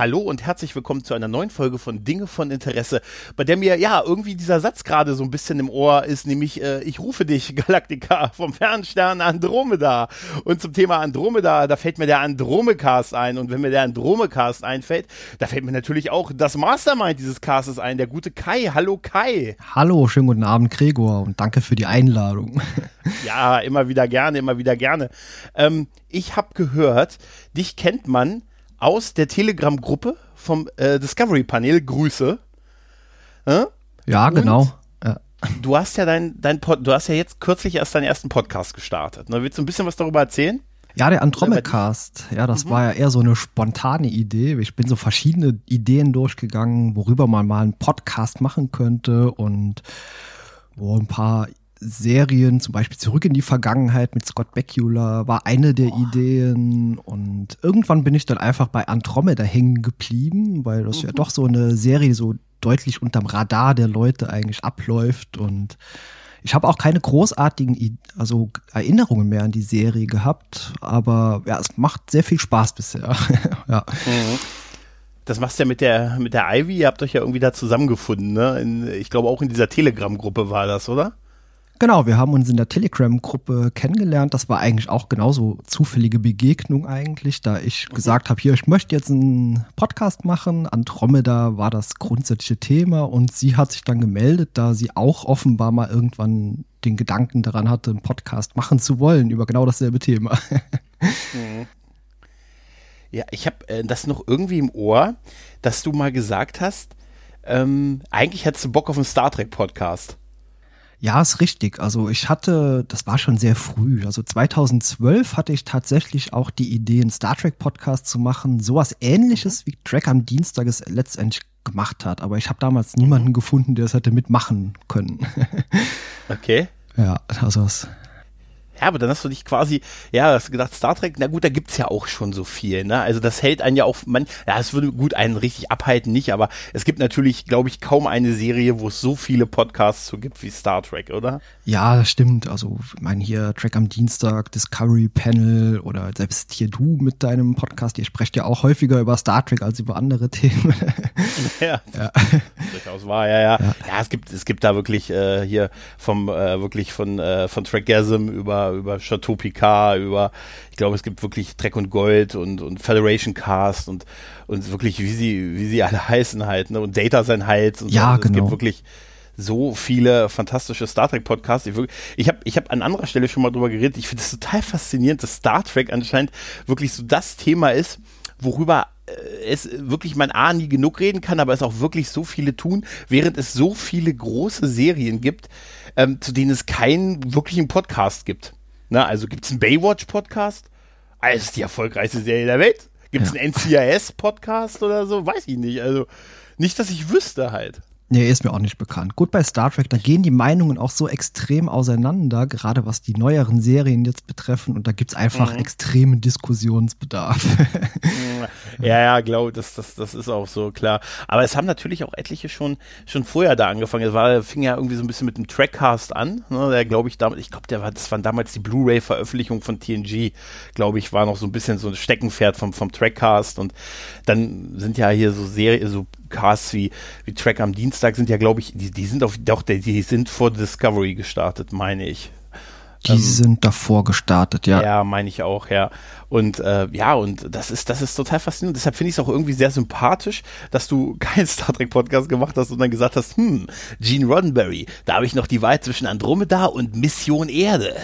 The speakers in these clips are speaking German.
Hallo und herzlich willkommen zu einer neuen Folge von Dinge von Interesse, bei der mir ja irgendwie dieser Satz gerade so ein bisschen im Ohr ist, nämlich äh, ich rufe dich, Galaktika, vom Fernstern Andromeda. Und zum Thema Andromeda, da fällt mir der Andromecast ein. Und wenn mir der Andromecast einfällt, da fällt mir natürlich auch das Mastermind dieses Castes ein, der gute Kai. Hallo Kai. Hallo, schönen guten Abend, Gregor, und danke für die Einladung. Ja, immer wieder gerne, immer wieder gerne. Ähm, ich habe gehört, dich kennt man aus der Telegram-Gruppe vom äh, Discovery-Panel. Grüße. Äh? Ja, Und genau. Ja. Du hast ja dein, dein Pod, du hast ja jetzt kürzlich erst deinen ersten Podcast gestartet. Ne? Willst du ein bisschen was darüber erzählen? Ja, der Andromedcast. Ja, das mhm. war ja eher so eine spontane Idee. Ich bin so verschiedene Ideen durchgegangen, worüber man mal einen Podcast machen könnte und wo ein paar Serien, zum Beispiel Zurück in die Vergangenheit mit Scott Bakula, war eine der oh. Ideen. Und irgendwann bin ich dann einfach bei Andromeda hängen geblieben, weil das mhm. ja doch so eine Serie so deutlich unterm Radar der Leute eigentlich abläuft. Und ich habe auch keine großartigen also Erinnerungen mehr an die Serie gehabt, aber ja, es macht sehr viel Spaß bisher. ja. Mhm. Das machst du ja mit der, mit der Ivy, ihr habt euch ja irgendwie da zusammengefunden, ne? In, ich glaube auch in dieser Telegram-Gruppe war das, oder? Genau, wir haben uns in der Telegram-Gruppe kennengelernt. Das war eigentlich auch genauso zufällige Begegnung eigentlich, da ich okay. gesagt habe, hier, ich möchte jetzt einen Podcast machen. Andromeda war das grundsätzliche Thema und sie hat sich dann gemeldet, da sie auch offenbar mal irgendwann den Gedanken daran hatte, einen Podcast machen zu wollen über genau dasselbe Thema. Mhm. Ja, ich habe äh, das noch irgendwie im Ohr, dass du mal gesagt hast, ähm, eigentlich hättest du Bock auf einen Star Trek Podcast. Ja, ist richtig. Also ich hatte, das war schon sehr früh. Also 2012 hatte ich tatsächlich auch die Idee, einen Star Trek Podcast zu machen. Sowas ähnliches wie Track am Dienstag es letztendlich gemacht hat. Aber ich habe damals niemanden gefunden, der es hätte mitmachen können. okay. Ja, also es ja, aber dann hast du dich quasi, ja, hast gedacht, Star Trek, na gut, da gibt's ja auch schon so viel, ne? Also das hält einen ja auch, man, ja, es würde gut einen richtig abhalten, nicht, aber es gibt natürlich, glaube ich, kaum eine Serie, wo es so viele Podcasts so gibt wie Star Trek, oder? Ja, das stimmt. Also, ich meine, hier Track am Dienstag, Discovery Panel oder selbst hier du mit deinem Podcast, ihr sprecht ja auch häufiger über Star Trek als über andere Themen. ja, ja. Durchaus wahr, ja, ja, ja. Ja, es gibt, es gibt da wirklich äh, hier vom, äh, wirklich von, äh, von Trackgasm über über, Chateau Picard, über, ich glaube, es gibt wirklich Dreck und Gold und, und Federation Cast und, und wirklich, wie sie, wie sie alle heißen halt, ne? Und Data sein Hals und ja, so. Also genau. Es gibt wirklich so viele fantastische Star Trek Podcasts. Ich, ich habe ich hab an anderer Stelle schon mal drüber geredet. Ich finde es total faszinierend, dass Star Trek anscheinend wirklich so das Thema ist, worüber es wirklich man A nie genug reden kann, aber es auch wirklich so viele tun, während es so viele große Serien gibt, ähm, zu denen es keinen wirklichen Podcast gibt. Na, also gibt es einen Baywatch-Podcast? Ah, ist die erfolgreichste Serie der Welt. Gibt es ja. einen NCIS-Podcast oder so? Weiß ich nicht. Also nicht, dass ich wüsste halt. Nee, ist mir auch nicht bekannt. Gut, bei Star Trek, da gehen die Meinungen auch so extrem auseinander, gerade was die neueren Serien jetzt betreffen. Und da gibt's einfach mhm. extremen Diskussionsbedarf. ja, ja, glaube das, das, das ist auch so klar. Aber es haben natürlich auch etliche schon, schon vorher da angefangen. Es war, fing ja irgendwie so ein bisschen mit dem Trackcast an. Ne? Der, glaube ich, damals, ich glaube, der war, das waren damals die Blu-ray-Veröffentlichung von TNG, glaube ich, war noch so ein bisschen so ein Steckenpferd vom, vom Trackcast. Und dann sind ja hier so Serie, so Casts wie, wie Track am Dienstag sind ja, glaube ich, die, die sind auf, doch, die sind vor Discovery gestartet, meine ich. Die ähm, sind davor gestartet, ja. Ja, meine ich auch, ja. Und äh, ja, und das ist, das ist total faszinierend. Deshalb finde ich es auch irgendwie sehr sympathisch, dass du keinen Star Trek Podcast gemacht hast und dann gesagt hast, hm, Gene Roddenberry, da habe ich noch die Wahl zwischen Andromeda und Mission Erde.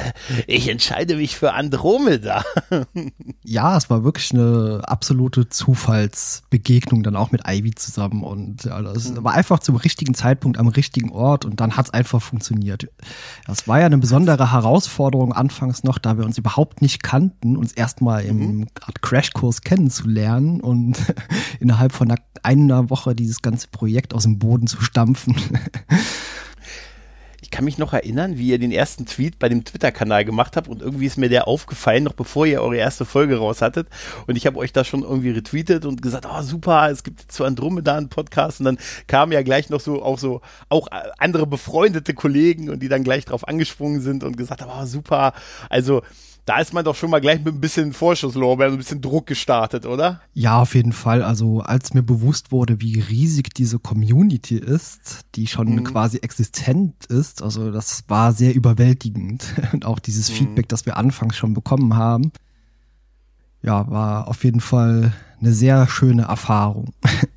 Ich entscheide mich für Andromeda. ja, es war wirklich eine absolute Zufallsbegegnung dann auch mit Ivy zusammen und ja, das mhm. war einfach zum richtigen Zeitpunkt am richtigen Ort und dann hat es einfach funktioniert. Das war ja eine besondere Herausforderung anfangs noch, da wir uns überhaupt nicht kannten, uns erstmal mal im mhm. Crashkurs kennenzulernen und innerhalb von einer, einer Woche dieses ganze Projekt aus dem Boden zu stampfen. ich kann mich noch erinnern, wie ihr den ersten Tweet bei dem Twitter-Kanal gemacht habt und irgendwie ist mir der aufgefallen, noch bevor ihr eure erste Folge raus hattet. Und ich habe euch da schon irgendwie retweetet und gesagt, oh super, es gibt zu Andromeda einen Podcast und dann kamen ja gleich noch so auch so auch andere befreundete Kollegen und die dann gleich drauf angesprungen sind und gesagt haben, oh super. Also da ist man doch schon mal gleich mit ein bisschen Vorschusslorbeer, ein bisschen Druck gestartet, oder? Ja, auf jeden Fall. Also als mir bewusst wurde, wie riesig diese Community ist, die schon mhm. quasi existent ist, also das war sehr überwältigend. Und auch dieses mhm. Feedback, das wir anfangs schon bekommen haben, ja, war auf jeden Fall eine sehr schöne Erfahrung.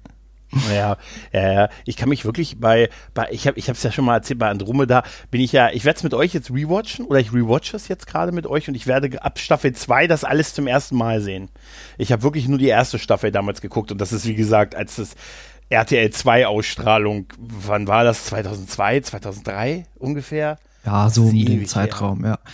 Ja, ja, ja. Ich kann mich wirklich bei, bei ich habe ich es ja schon mal erzählt, bei Andromeda bin ich ja, ich werde es mit euch jetzt rewatchen oder ich rewatche es jetzt gerade mit euch und ich werde ab Staffel 2 das alles zum ersten Mal sehen. Ich habe wirklich nur die erste Staffel damals geguckt und das ist wie gesagt, als das RTL 2 Ausstrahlung, wann war das? 2002, 2003 ungefähr? Ja, so um den Zeitraum, her. ja.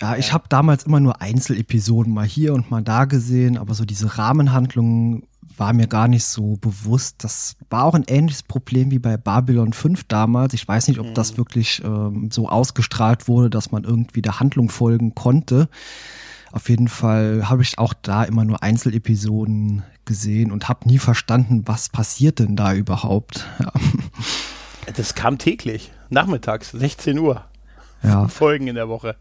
Ja, ich habe damals immer nur Einzelepisoden mal hier und mal da gesehen, aber so diese Rahmenhandlungen war mir gar nicht so bewusst. Das war auch ein ähnliches Problem wie bei Babylon 5 damals. Ich weiß nicht, ob das mhm. wirklich ähm, so ausgestrahlt wurde, dass man irgendwie der Handlung folgen konnte. Auf jeden Fall habe ich auch da immer nur Einzelepisoden gesehen und habe nie verstanden, was passiert denn da überhaupt. Ja. Das kam täglich, nachmittags, 16 Uhr ja. Folgen in der Woche.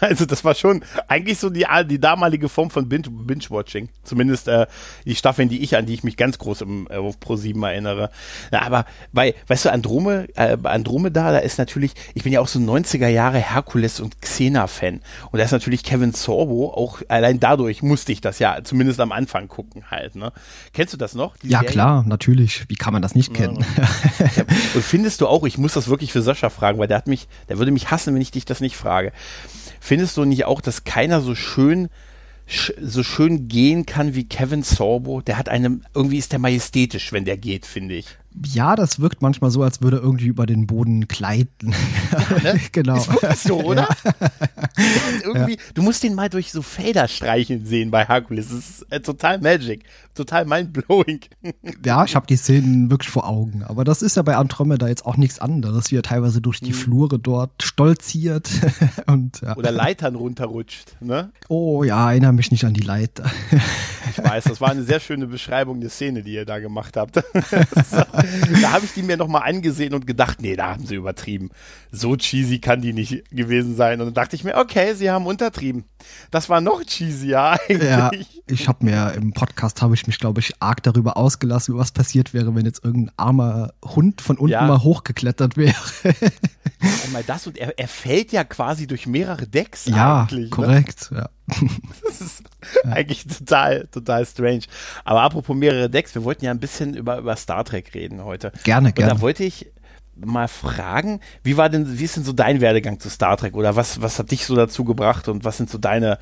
Also das war schon eigentlich so die, die damalige Form von Binge-Watching. Zumindest äh, die Staffeln, die ich, an die ich mich ganz groß im, äh, Pro 7 erinnere. Na, aber bei, weißt du, Androme, äh, Andromeda, da ist natürlich, ich bin ja auch so 90er Jahre Herkules und Xena-Fan. Und da ist natürlich Kevin Sorbo, auch allein dadurch musste ich das ja zumindest am Anfang gucken halt. Ne? Kennst du das noch? Ja, Serie? klar, natürlich. Wie kann man das nicht kennen? Ja. und findest du auch, ich muss das wirklich für Sascha fragen, weil der hat mich, der würde mich hassen, wenn ich dich das nicht frage. Findest du nicht auch, dass keiner so schön so schön gehen kann wie Kevin Sorbo? Der hat eine, irgendwie ist der majestätisch, wenn der geht, finde ich. Ja, das wirkt manchmal so, als würde er irgendwie über den Boden gleiten. Ja, ne? genau. Ist wirklich so, oder? Ja. irgendwie, ja. du musst den mal durch so Fader streichen sehen bei Hercules. Das ist äh, total Magic, total mindblowing. ja, ich habe die Szenen wirklich vor Augen. Aber das ist ja bei Andromeda jetzt auch nichts anderes, wie er teilweise durch die mhm. Flure dort stolziert und oder Leitern runterrutscht. Ne? Oh ja, erinnere mich nicht an die Leiter. ich weiß, das war eine sehr schöne Beschreibung der Szene, die ihr da gemacht habt da habe ich die mir nochmal angesehen und gedacht, nee, da haben sie übertrieben. So cheesy kann die nicht gewesen sein. Und dann dachte ich mir, okay, sie haben untertrieben. Das war noch cheesier eigentlich. Ja, ich habe mir im Podcast, habe ich mich, glaube ich, arg darüber ausgelassen, was passiert wäre, wenn jetzt irgendein armer Hund von unten ja. mal hochgeklettert wäre. Einmal das und er, er fällt ja quasi durch mehrere Decks ja, eigentlich. Korrekt, ne? ja. Das ist eigentlich total, total strange. Aber apropos mehrere Decks, wir wollten ja ein bisschen über, über Star Trek reden heute. Gerne, und gerne. Da wollte ich mal fragen, wie war denn, wie ist denn so dein Werdegang zu Star Trek oder was, was hat dich so dazu gebracht und was sind so deine,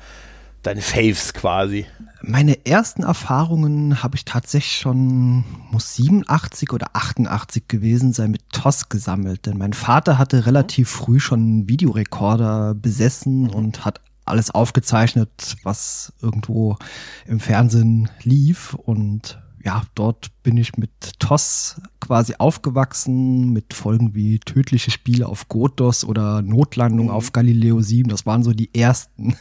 deine Faves quasi? Meine ersten Erfahrungen habe ich tatsächlich schon, muss 87 oder 88 gewesen sein, mit TOS gesammelt. Denn mein Vater hatte relativ früh schon einen Videorekorder besessen mhm. und hat alles aufgezeichnet, was irgendwo im Fernsehen lief. Und ja, dort bin ich mit TOS quasi aufgewachsen, mit Folgen wie tödliche Spiele auf Gotos oder Notlandung mhm. auf Galileo 7. Das waren so die ersten.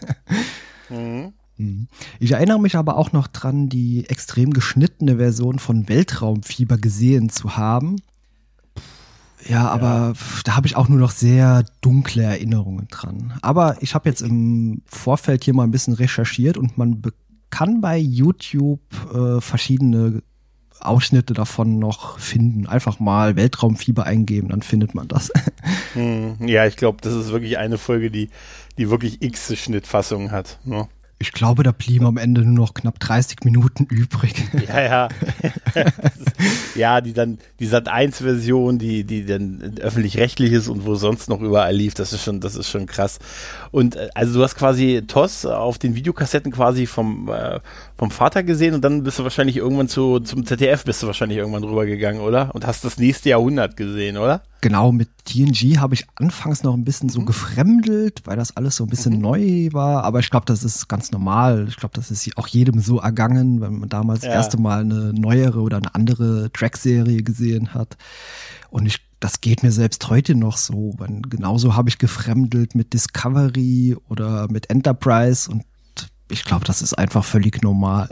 Mhm. mhm. Ich erinnere mich aber auch noch dran, die extrem geschnittene Version von Weltraumfieber gesehen zu haben. Ja, aber ja. da habe ich auch nur noch sehr dunkle Erinnerungen dran. Aber ich habe jetzt im Vorfeld hier mal ein bisschen recherchiert und man kann bei YouTube äh, verschiedene Ausschnitte davon noch finden. Einfach mal Weltraumfieber eingeben, dann findet man das. Hm, ja, ich glaube, das ist wirklich eine Folge, die, die wirklich x Schnittfassungen hat. Ne? Ich glaube, da blieben am Ende nur noch knapp 30 Minuten übrig. Ja, ja. ja, die dann, die Sat 1 Version, die, die dann öffentlich-rechtlich ist und wo sonst noch überall lief, das ist schon, das ist schon krass. Und äh, also du hast quasi TOS auf den Videokassetten quasi vom, äh, vom Vater gesehen und dann bist du wahrscheinlich irgendwann zu, zum ZDF bist du wahrscheinlich irgendwann rübergegangen, oder? Und hast das nächste Jahrhundert gesehen, oder? Genau, mit TNG habe ich anfangs noch ein bisschen so mhm. gefremdelt, weil das alles so ein bisschen mhm. neu war. Aber ich glaube, das ist ganz normal. Ich glaube, das ist auch jedem so ergangen, wenn man damals ja. das erste Mal eine neuere oder eine andere Track-Serie gesehen hat. Und ich das geht mir selbst heute noch so. Weil genauso habe ich gefremdelt mit Discovery oder mit Enterprise und ich glaube, das ist einfach völlig normal.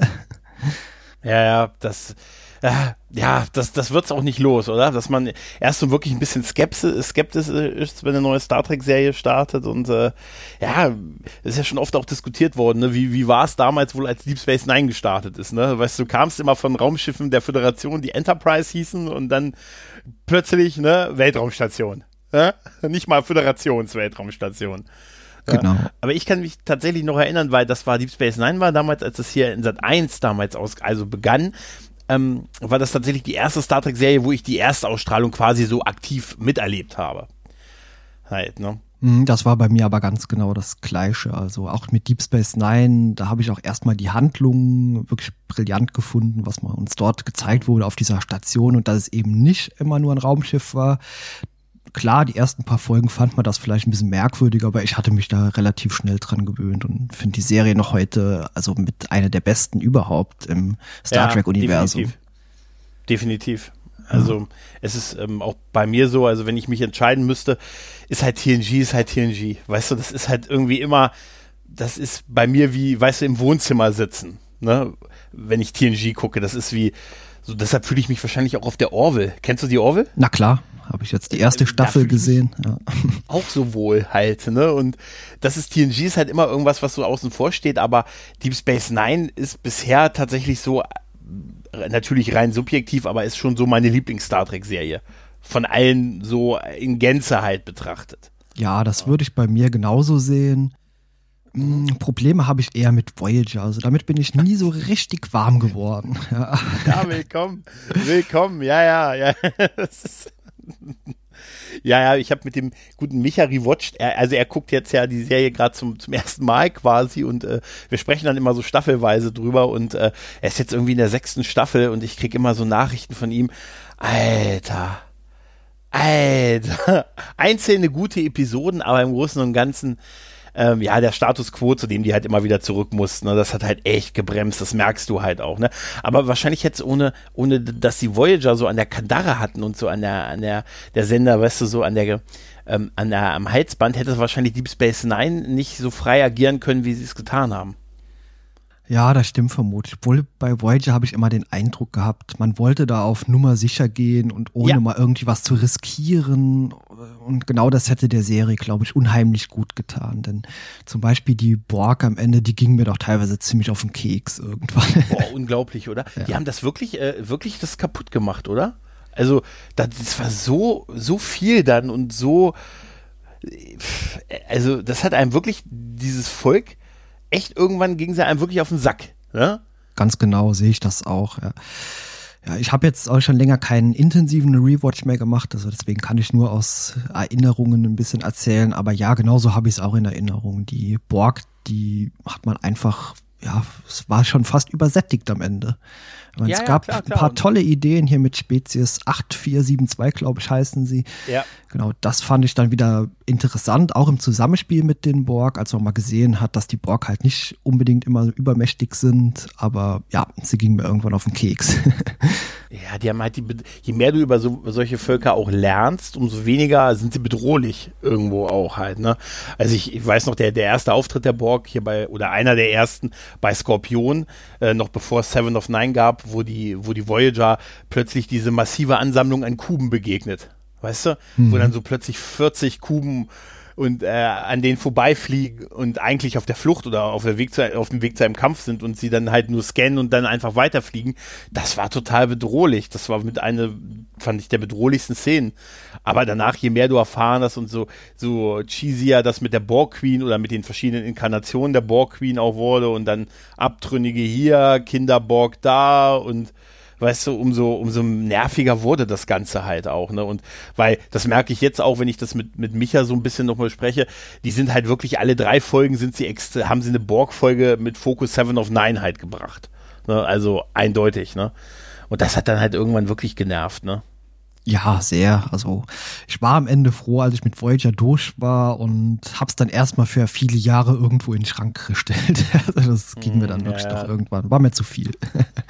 Ja, ja, das, ja, ja, das, das wird's auch nicht los, oder? Dass man erst so wirklich ein bisschen skeptisch, ist, wenn eine neue Star Trek-Serie startet und äh, ja, ist ja schon oft auch diskutiert worden, ne? Wie, wie war es damals wohl, als Deep Space Nine gestartet ist, ne? Weißt du, kamst immer von Raumschiffen der Föderation, die Enterprise hießen und dann plötzlich, ne, Weltraumstation. Ja? Nicht mal Föderationsweltraumstation. Genau. Aber ich kann mich tatsächlich noch erinnern, weil das war Deep Space Nine war damals, als es hier in Sat 1 damals aus, also begann, ähm, war das tatsächlich die erste Star Trek Serie, wo ich die erste Ausstrahlung quasi so aktiv miterlebt habe. Halt, ne? Mhm, das war bei mir aber ganz genau das Gleiche. Also auch mit Deep Space Nine, da habe ich auch erstmal die Handlung wirklich brillant gefunden, was man uns dort gezeigt wurde auf dieser Station und dass es eben nicht immer nur ein Raumschiff war klar, die ersten paar Folgen fand man das vielleicht ein bisschen merkwürdig, aber ich hatte mich da relativ schnell dran gewöhnt und finde die Serie noch heute also mit einer der besten überhaupt im Star ja, Trek-Universum. Definitiv. definitiv. Also ja. es ist ähm, auch bei mir so, also wenn ich mich entscheiden müsste, ist halt TNG, ist halt TNG. Weißt du, das ist halt irgendwie immer, das ist bei mir wie, weißt du, im Wohnzimmer sitzen, ne? Wenn ich TNG gucke, das ist wie, so deshalb fühle ich mich wahrscheinlich auch auf der Orville. Kennst du die Orville? Na klar. Habe ich jetzt die erste äh, Staffel gesehen. Ja. Auch so wohl halt, ne? Und das ist TNG ist halt immer irgendwas, was so außen vor steht, aber Deep Space Nine ist bisher tatsächlich so äh, natürlich rein subjektiv, aber ist schon so meine Lieblings-Star Trek-Serie. Von allen so in Gänze halt betrachtet. Ja, das würde ich bei mir genauso sehen. Hm, Probleme habe ich eher mit Voyager. Also damit bin ich nie so richtig warm geworden. Ja, ja willkommen. Willkommen. Ja, ja, ja. Das ist ja, ja, ich habe mit dem guten Micha rewatcht. Er, also er guckt jetzt ja die Serie gerade zum, zum ersten Mal quasi und äh, wir sprechen dann immer so staffelweise drüber und äh, er ist jetzt irgendwie in der sechsten Staffel und ich krieg immer so Nachrichten von ihm. Alter. Alter. Einzelne gute Episoden, aber im Großen und Ganzen ähm, ja, der Status quo, zu dem die halt immer wieder zurück mussten, ne, das hat halt echt gebremst, das merkst du halt auch, ne. Aber wahrscheinlich jetzt ohne, ohne, dass die Voyager so an der Kandare hatten und so an der, an der, der Sender, weißt du, so an der, ähm, an der, am Halsband hätte wahrscheinlich Deep Space Nine nicht so frei agieren können, wie sie es getan haben. Ja, das stimmt vermutlich. Obwohl bei Voyager habe ich immer den Eindruck gehabt, man wollte da auf Nummer sicher gehen und ohne ja. mal irgendwie was zu riskieren. Und genau das hätte der Serie, glaube ich, unheimlich gut getan. Denn zum Beispiel die Borg am Ende, die ging mir doch teilweise ziemlich auf den Keks irgendwann. Boah, unglaublich, oder? Ja. Die haben das wirklich, äh, wirklich das kaputt gemacht, oder? Also, das war so, so viel dann und so, äh, also, das hat einem wirklich dieses Volk echt irgendwann ging sie einem wirklich auf den Sack. Ne? Ganz genau sehe ich das auch. Ja. Ja, ich habe jetzt auch schon länger keinen intensiven Rewatch mehr gemacht, also deswegen kann ich nur aus Erinnerungen ein bisschen erzählen. Aber ja, genauso habe ich es auch in Erinnerung. Die Borg, die hat man einfach, ja, es war schon fast übersättigt am Ende. Meine, ja, es gab klar, klar. ein paar tolle Ideen hier mit Spezies 8472, glaube ich, heißen sie. Ja. Genau, das fand ich dann wieder interessant, auch im Zusammenspiel mit den Borg, als man mal gesehen hat, dass die Borg halt nicht unbedingt immer übermächtig sind, aber ja, sie ging mir irgendwann auf den Keks. ja, die haben halt die, je mehr du über so, solche Völker auch lernst, umso weniger sind sie bedrohlich irgendwo auch halt, ne? Also ich, ich weiß noch, der, der erste Auftritt der Borg hier bei, oder einer der ersten bei Skorpion, äh, noch bevor es Seven of Nine gab, wo die, wo die Voyager plötzlich diese massive Ansammlung an Kuben begegnet. Weißt du? Mhm. Wo dann so plötzlich 40 Kuben und äh, an denen vorbeifliegen und eigentlich auf der Flucht oder auf, der Weg zu, auf dem Weg zu einem Kampf sind und sie dann halt nur scannen und dann einfach weiterfliegen, das war total bedrohlich. Das war mit einer, fand ich, der bedrohlichsten Szenen. Aber danach, je mehr du erfahren hast und so, so cheesier das mit der Borg Queen oder mit den verschiedenen Inkarnationen der Borg Queen auch wurde und dann Abtrünnige hier, Kinderborg da und weißt du, umso, umso nerviger wurde das Ganze halt auch, ne? Und weil, das merke ich jetzt auch, wenn ich das mit, mit Micha so ein bisschen nochmal spreche, die sind halt wirklich alle drei Folgen sind sie extra, haben sie eine Borg-Folge mit Focus 7 of 9 halt gebracht. Ne? Also eindeutig, ne? Und das hat dann halt irgendwann wirklich genervt, ne? Ja, sehr. Also ich war am Ende froh, als ich mit Voyager durch war und hab's dann erstmal für viele Jahre irgendwo in den Schrank gestellt. Also das ging mir dann wirklich ja. doch irgendwann. War mir zu viel.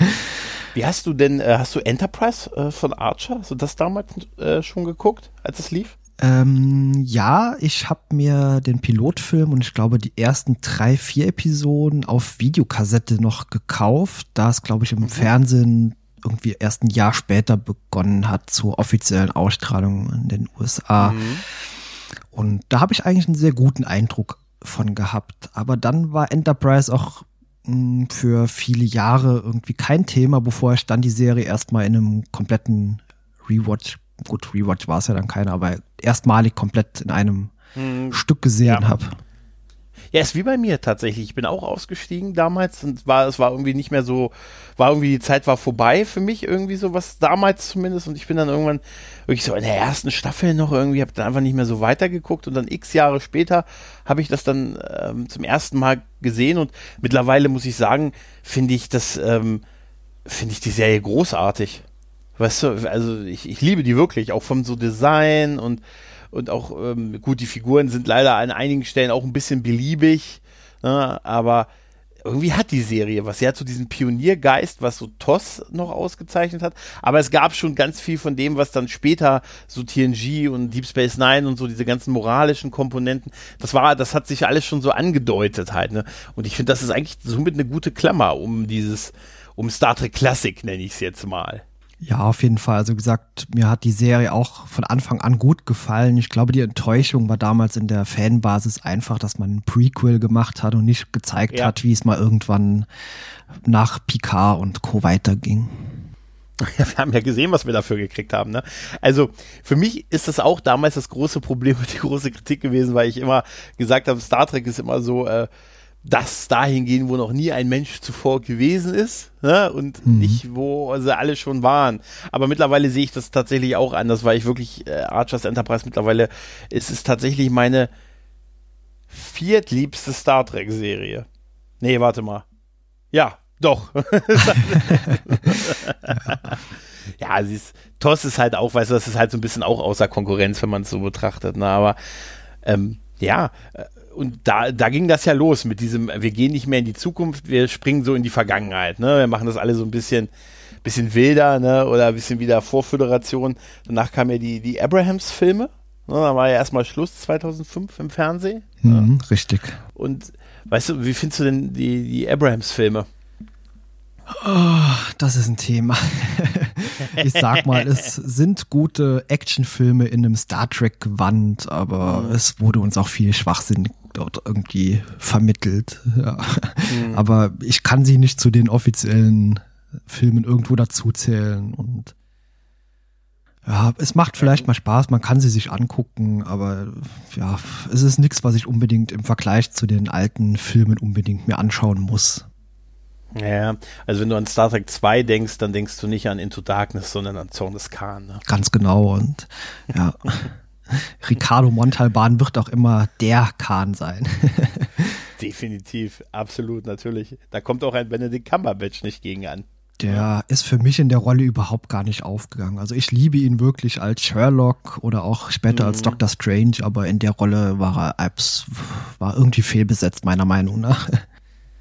Wie hast du denn, äh, hast du Enterprise äh, von Archer, hast du das damals äh, schon geguckt, als es lief? Ähm, ja, ich habe mir den Pilotfilm und ich glaube die ersten drei, vier Episoden auf Videokassette noch gekauft, da es, glaube ich, im mhm. Fernsehen irgendwie erst ein Jahr später begonnen hat zur offiziellen Ausstrahlung in den USA. Mhm. Und da habe ich eigentlich einen sehr guten Eindruck von gehabt. Aber dann war Enterprise auch mh, hm, für viele Jahre irgendwie kein Thema, bevor ich dann die Serie erstmal in einem kompletten Rewatch gut, Rewatch war es ja dann keiner, aber erstmalig komplett in einem hm. Stück gesehen ja. habe. Ja, ist wie bei mir tatsächlich. Ich bin auch ausgestiegen damals und war, es war irgendwie nicht mehr so, war irgendwie, die Zeit war vorbei für mich irgendwie so, was damals zumindest. Und ich bin dann irgendwann wirklich so in der ersten Staffel noch irgendwie, habe dann einfach nicht mehr so weitergeguckt und dann x Jahre später habe ich das dann ähm, zum ersten Mal gesehen und mittlerweile muss ich sagen, finde ich das, ähm, finde ich die Serie großartig. Weißt du, also ich, ich liebe die wirklich, auch vom so Design und, und auch, ähm, gut, die Figuren sind leider an einigen Stellen auch ein bisschen beliebig, ne, aber irgendwie hat die Serie was. Sie hat so diesen Pioniergeist, was so TOS noch ausgezeichnet hat. Aber es gab schon ganz viel von dem, was dann später so TNG und Deep Space Nine und so diese ganzen moralischen Komponenten, das war, das hat sich alles schon so angedeutet halt, ne? Und ich finde, das ist eigentlich somit eine gute Klammer um dieses, um Star Trek Classic, nenne ich es jetzt mal. Ja, auf jeden Fall. Also gesagt, mir hat die Serie auch von Anfang an gut gefallen. Ich glaube, die Enttäuschung war damals in der Fanbasis einfach, dass man ein Prequel gemacht hat und nicht gezeigt ja. hat, wie es mal irgendwann nach Picard und Co. weiterging. Ja, wir haben ja gesehen, was wir dafür gekriegt haben. Ne? Also für mich ist das auch damals das große Problem und die große Kritik gewesen, weil ich immer gesagt habe, Star Trek ist immer so, äh, das dahin gehen, wo noch nie ein Mensch zuvor gewesen ist ne? und mhm. nicht, wo sie alle schon waren. Aber mittlerweile sehe ich das tatsächlich auch anders, weil ich wirklich äh, Archers Enterprise mittlerweile, es ist tatsächlich meine viertliebste Star Trek Serie. Nee, warte mal. Ja, doch. ja, sie ist, TOS ist halt auch, weißt du, das ist halt so ein bisschen auch außer Konkurrenz, wenn man es so betrachtet, ne? aber ähm, ja, äh, und da, da ging das ja los mit diesem, wir gehen nicht mehr in die Zukunft, wir springen so in die Vergangenheit, ne? Wir machen das alle so ein bisschen, bisschen wilder, ne? Oder ein bisschen wieder Vorföderation. Danach kamen ja die, die Abrahams-Filme. Ne? Da war ja erstmal Schluss 2005 im Fernsehen. Mhm, ja. Richtig. Und weißt du, wie findest du denn die, die Abrahams-Filme? Oh, das ist ein Thema. ich sag mal, es sind gute Actionfilme in einem Star Trek-Gewand, aber mhm. es wurde uns auch viel Schwachsinn dort irgendwie vermittelt. Ja. Mhm. Aber ich kann sie nicht zu den offiziellen Filmen irgendwo dazuzählen und ja, es macht vielleicht mal Spaß, man kann sie sich angucken, aber ja, es ist nichts, was ich unbedingt im Vergleich zu den alten Filmen unbedingt mir anschauen muss. Ja, also wenn du an Star Trek 2 denkst, dann denkst du nicht an Into Darkness, sondern an Zorn des Khan. Ne? Ganz genau und ja. Ricardo Montalban wird auch immer der Khan sein. Definitiv, absolut, natürlich. Da kommt auch ein Benedict Cumberbatch nicht gegen an. Der ist für mich in der Rolle überhaupt gar nicht aufgegangen. Also ich liebe ihn wirklich als Sherlock oder auch später mhm. als Doctor Strange, aber in der Rolle war er war irgendwie fehlbesetzt, meiner Meinung nach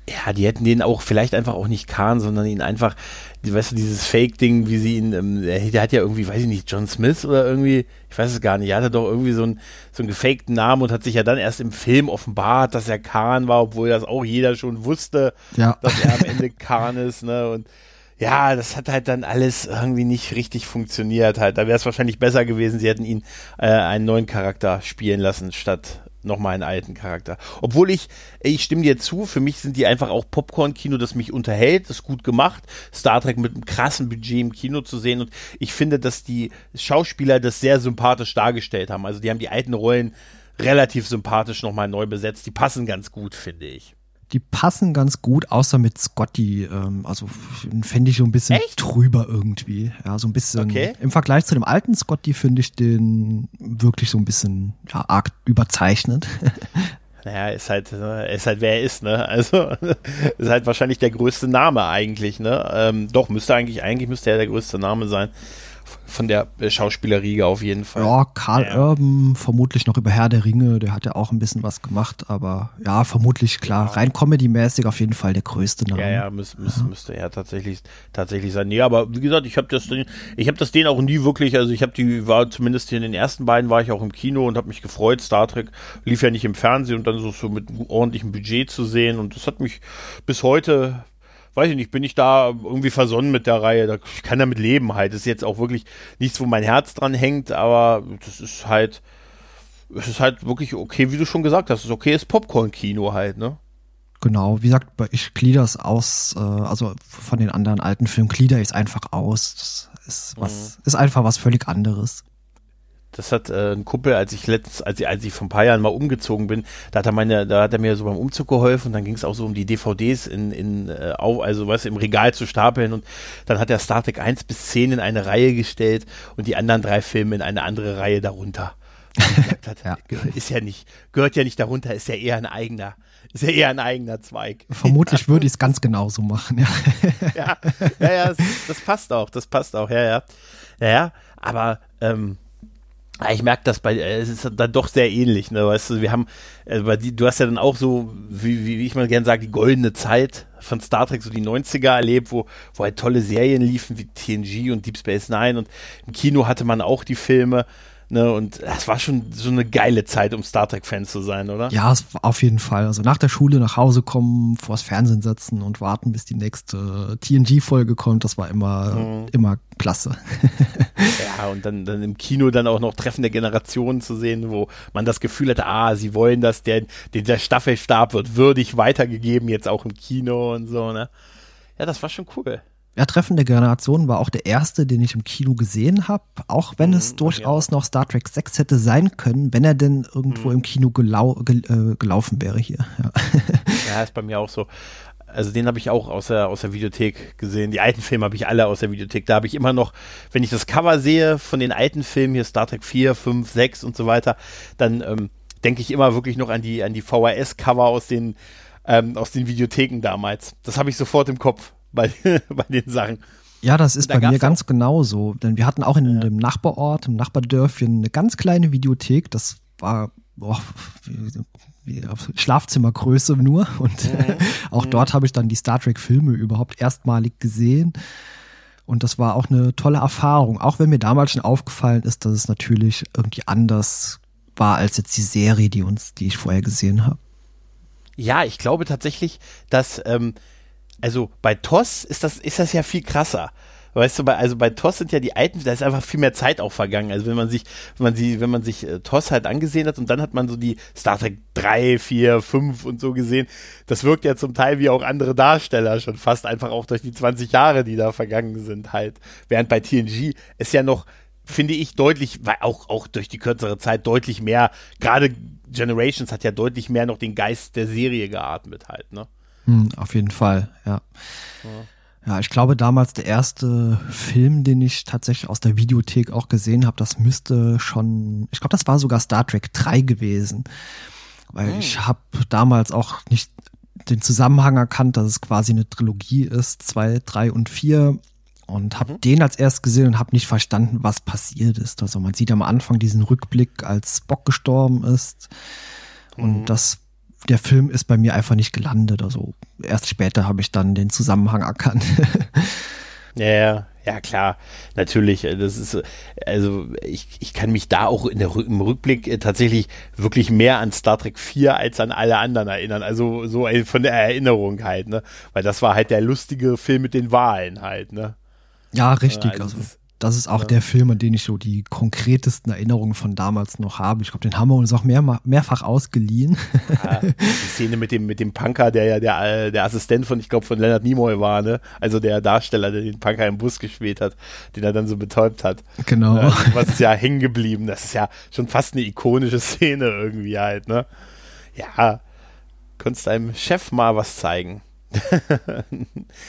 ja, die hätten den auch vielleicht einfach auch nicht Kahn, sondern ihn einfach, weißt du, dieses Fake-Ding, wie sie ihn, ähm, der hat ja irgendwie, weiß ich nicht, John Smith oder irgendwie, ich weiß es gar nicht, er hatte doch irgendwie so einen, so einen gefakten Namen und hat sich ja dann erst im Film offenbart, dass er Kahn war, obwohl das auch jeder schon wusste, ja. dass er am Ende Kahn ist, ne, und ja, das hat halt dann alles irgendwie nicht richtig funktioniert halt. Da wäre es wahrscheinlich besser gewesen, sie hätten ihn äh, einen neuen Charakter spielen lassen, statt nochmal einen alten Charakter. Obwohl ich, ich stimme dir zu, für mich sind die einfach auch Popcorn-Kino, das mich unterhält, das ist gut gemacht, Star Trek mit einem krassen Budget im Kino zu sehen und ich finde, dass die Schauspieler das sehr sympathisch dargestellt haben. Also die haben die alten Rollen relativ sympathisch nochmal neu besetzt, die passen ganz gut, finde ich die passen ganz gut, außer mit Scotty. Ähm, also fände ich so ein bisschen Echt? trüber irgendwie. Ja, so ein bisschen. Okay. Im Vergleich zu dem alten Scotty finde ich den wirklich so ein bisschen ja, arg überzeichnet. Naja, ist halt, ist halt wer er ist, ne? Also ist halt wahrscheinlich der größte Name eigentlich, ne? Ähm, doch, müsste eigentlich, eigentlich müsste er der größte Name sein von der Schauspielerriege auf jeden Fall. Ja, Karl ja. Urban, vermutlich noch über Herr der Ringe, der hat ja auch ein bisschen was gemacht, aber ja, vermutlich klar, ja. rein Comedy-mäßig auf jeden Fall der größte Name. Ja, ja, müß, müß, ja. müsste er tatsächlich, tatsächlich sein. Nee, aber wie gesagt, ich habe das, ich habe das den auch nie wirklich, also ich habe die, war zumindest hier in den ersten beiden war ich auch im Kino und habe mich gefreut, Star Trek lief ja nicht im Fernsehen und dann so, so mit ordentlichem Budget zu sehen und das hat mich bis heute weiß ich nicht, bin ich da irgendwie versonnen mit der Reihe. Ich kann damit leben halt. Das ist jetzt auch wirklich nichts, wo mein Herz dran hängt, aber das ist halt, es ist halt wirklich okay, wie du schon gesagt hast. Es ist okay, ist Popcorn-Kino halt, ne? Genau, wie gesagt, ich glieder es aus, äh, also von den anderen alten Filmen glieder ich es einfach aus. Das ist was, mhm. ist einfach was völlig anderes. Das hat äh, ein Kumpel, als ich letztens, als ich, als ich vor ein paar Jahren mal umgezogen bin, da hat er meine, da hat er mir so beim Umzug geholfen und dann ging es auch so um die DVDs in, in äh, also was im Regal zu stapeln und dann hat er Star Trek 1 bis 10 in eine Reihe gestellt und die anderen drei Filme in eine andere Reihe darunter. Hat, ja. Ist ja nicht, gehört ja nicht darunter, ist ja eher ein eigener, ist ja eher ein eigener Zweig. Vermutlich würde ich es ganz genauso machen, ja. ja, ja, ja das, das, passt auch, das passt auch, ja, ja. Ja, ja aber ähm, ich merke das bei, äh, es ist dann doch sehr ähnlich, ne, weißt du, wir haben, äh, die, du hast ja dann auch so, wie, wie, wie ich mal gerne sage, die goldene Zeit von Star Trek, so die 90er erlebt, wo, wo halt tolle Serien liefen, wie TNG und Deep Space Nine und im Kino hatte man auch die Filme, Ne, und es war schon so eine geile Zeit, um Star Trek-Fan zu sein, oder? Ja, auf jeden Fall. Also nach der Schule nach Hause kommen, vors Fernsehen setzen und warten, bis die nächste TNG-Folge kommt, das war immer, mhm. immer klasse. ja, und dann, dann im Kino dann auch noch Treffen der Generationen zu sehen, wo man das Gefühl hatte, ah, sie wollen, dass der, der Staffelstab wird würdig weitergegeben, jetzt auch im Kino und so, ne? Ja, das war schon cool. Ja, Treffen der Generation war auch der erste, den ich im Kino gesehen habe, auch wenn mhm, es durchaus ja. noch Star Trek 6 hätte sein können, wenn er denn irgendwo mhm. im Kino gelau gel äh, gelaufen wäre hier. Ja. ja, ist bei mir auch so. Also den habe ich auch aus der, aus der Videothek gesehen. Die alten Filme habe ich alle aus der Videothek. Da habe ich immer noch, wenn ich das Cover sehe von den alten Filmen, hier Star Trek 4, 5, 6 und so weiter, dann ähm, denke ich immer wirklich noch an die, an die VHS-Cover aus den, ähm, aus den Videotheken damals. Das habe ich sofort im Kopf bei, bei den Sachen. Ja, das ist bei mir ganz genauso. Denn wir hatten auch in ja. dem Nachbarort, im Nachbardörfchen, eine ganz kleine Videothek. Das war auf Schlafzimmergröße nur. Und mhm. auch mhm. dort habe ich dann die Star Trek-Filme überhaupt erstmalig gesehen. Und das war auch eine tolle Erfahrung. Auch wenn mir damals schon aufgefallen ist, dass es natürlich irgendwie anders war als jetzt die Serie, die uns, die ich vorher gesehen habe. Ja, ich glaube tatsächlich, dass ähm, also bei TOS ist das, ist das ja viel krasser. Weißt du, bei, also bei TOS sind ja die alten, da ist einfach viel mehr Zeit auch vergangen. Also wenn man sich, wenn man sie, wenn man sich äh, TOS halt angesehen hat und dann hat man so die Star Trek 3, 4, 5 und so gesehen, das wirkt ja zum Teil wie auch andere Darsteller schon fast einfach auch durch die 20 Jahre, die da vergangen sind halt. Während bei TNG ist ja noch, finde ich, deutlich, weil auch, auch durch die kürzere Zeit deutlich mehr, gerade Generations hat ja deutlich mehr noch den Geist der Serie geatmet halt, ne? Hm, auf jeden Fall, ja. ja. Ja, ich glaube damals der erste Film, den ich tatsächlich aus der Videothek auch gesehen habe, das müsste schon, ich glaube, das war sogar Star Trek 3 gewesen. Weil oh. ich habe damals auch nicht den Zusammenhang erkannt, dass es quasi eine Trilogie ist, zwei, drei und vier und habe mhm. den als erst gesehen und habe nicht verstanden, was passiert ist. Also man sieht am Anfang diesen Rückblick, als Spock gestorben ist und mhm. das der Film ist bei mir einfach nicht gelandet. Also erst später habe ich dann den Zusammenhang erkannt. ja, ja, klar, natürlich. Äh, das ist, also ich, ich kann mich da auch in der, im Rückblick äh, tatsächlich wirklich mehr an Star Trek 4 als an alle anderen erinnern. Also so äh, von der Erinnerung halt, ne? Weil das war halt der lustige Film mit den Wahlen halt, ne? Ja, richtig. Also, also das ist auch ja. der Film, an den ich so die konkretesten Erinnerungen von damals noch habe. Ich glaube, den haben wir uns auch mehr, mehrfach ausgeliehen. Ja, die Szene mit dem, mit dem Punker, der ja der, der Assistent von, ich glaube, von Leonard Nimoy war, ne? Also der Darsteller, der den Punker im Bus gespielt hat, den er dann so betäubt hat. Genau. Äh, was ist ja hängen geblieben. Das ist ja schon fast eine ikonische Szene irgendwie halt, ne? Ja. Konntest deinem Chef mal was zeigen.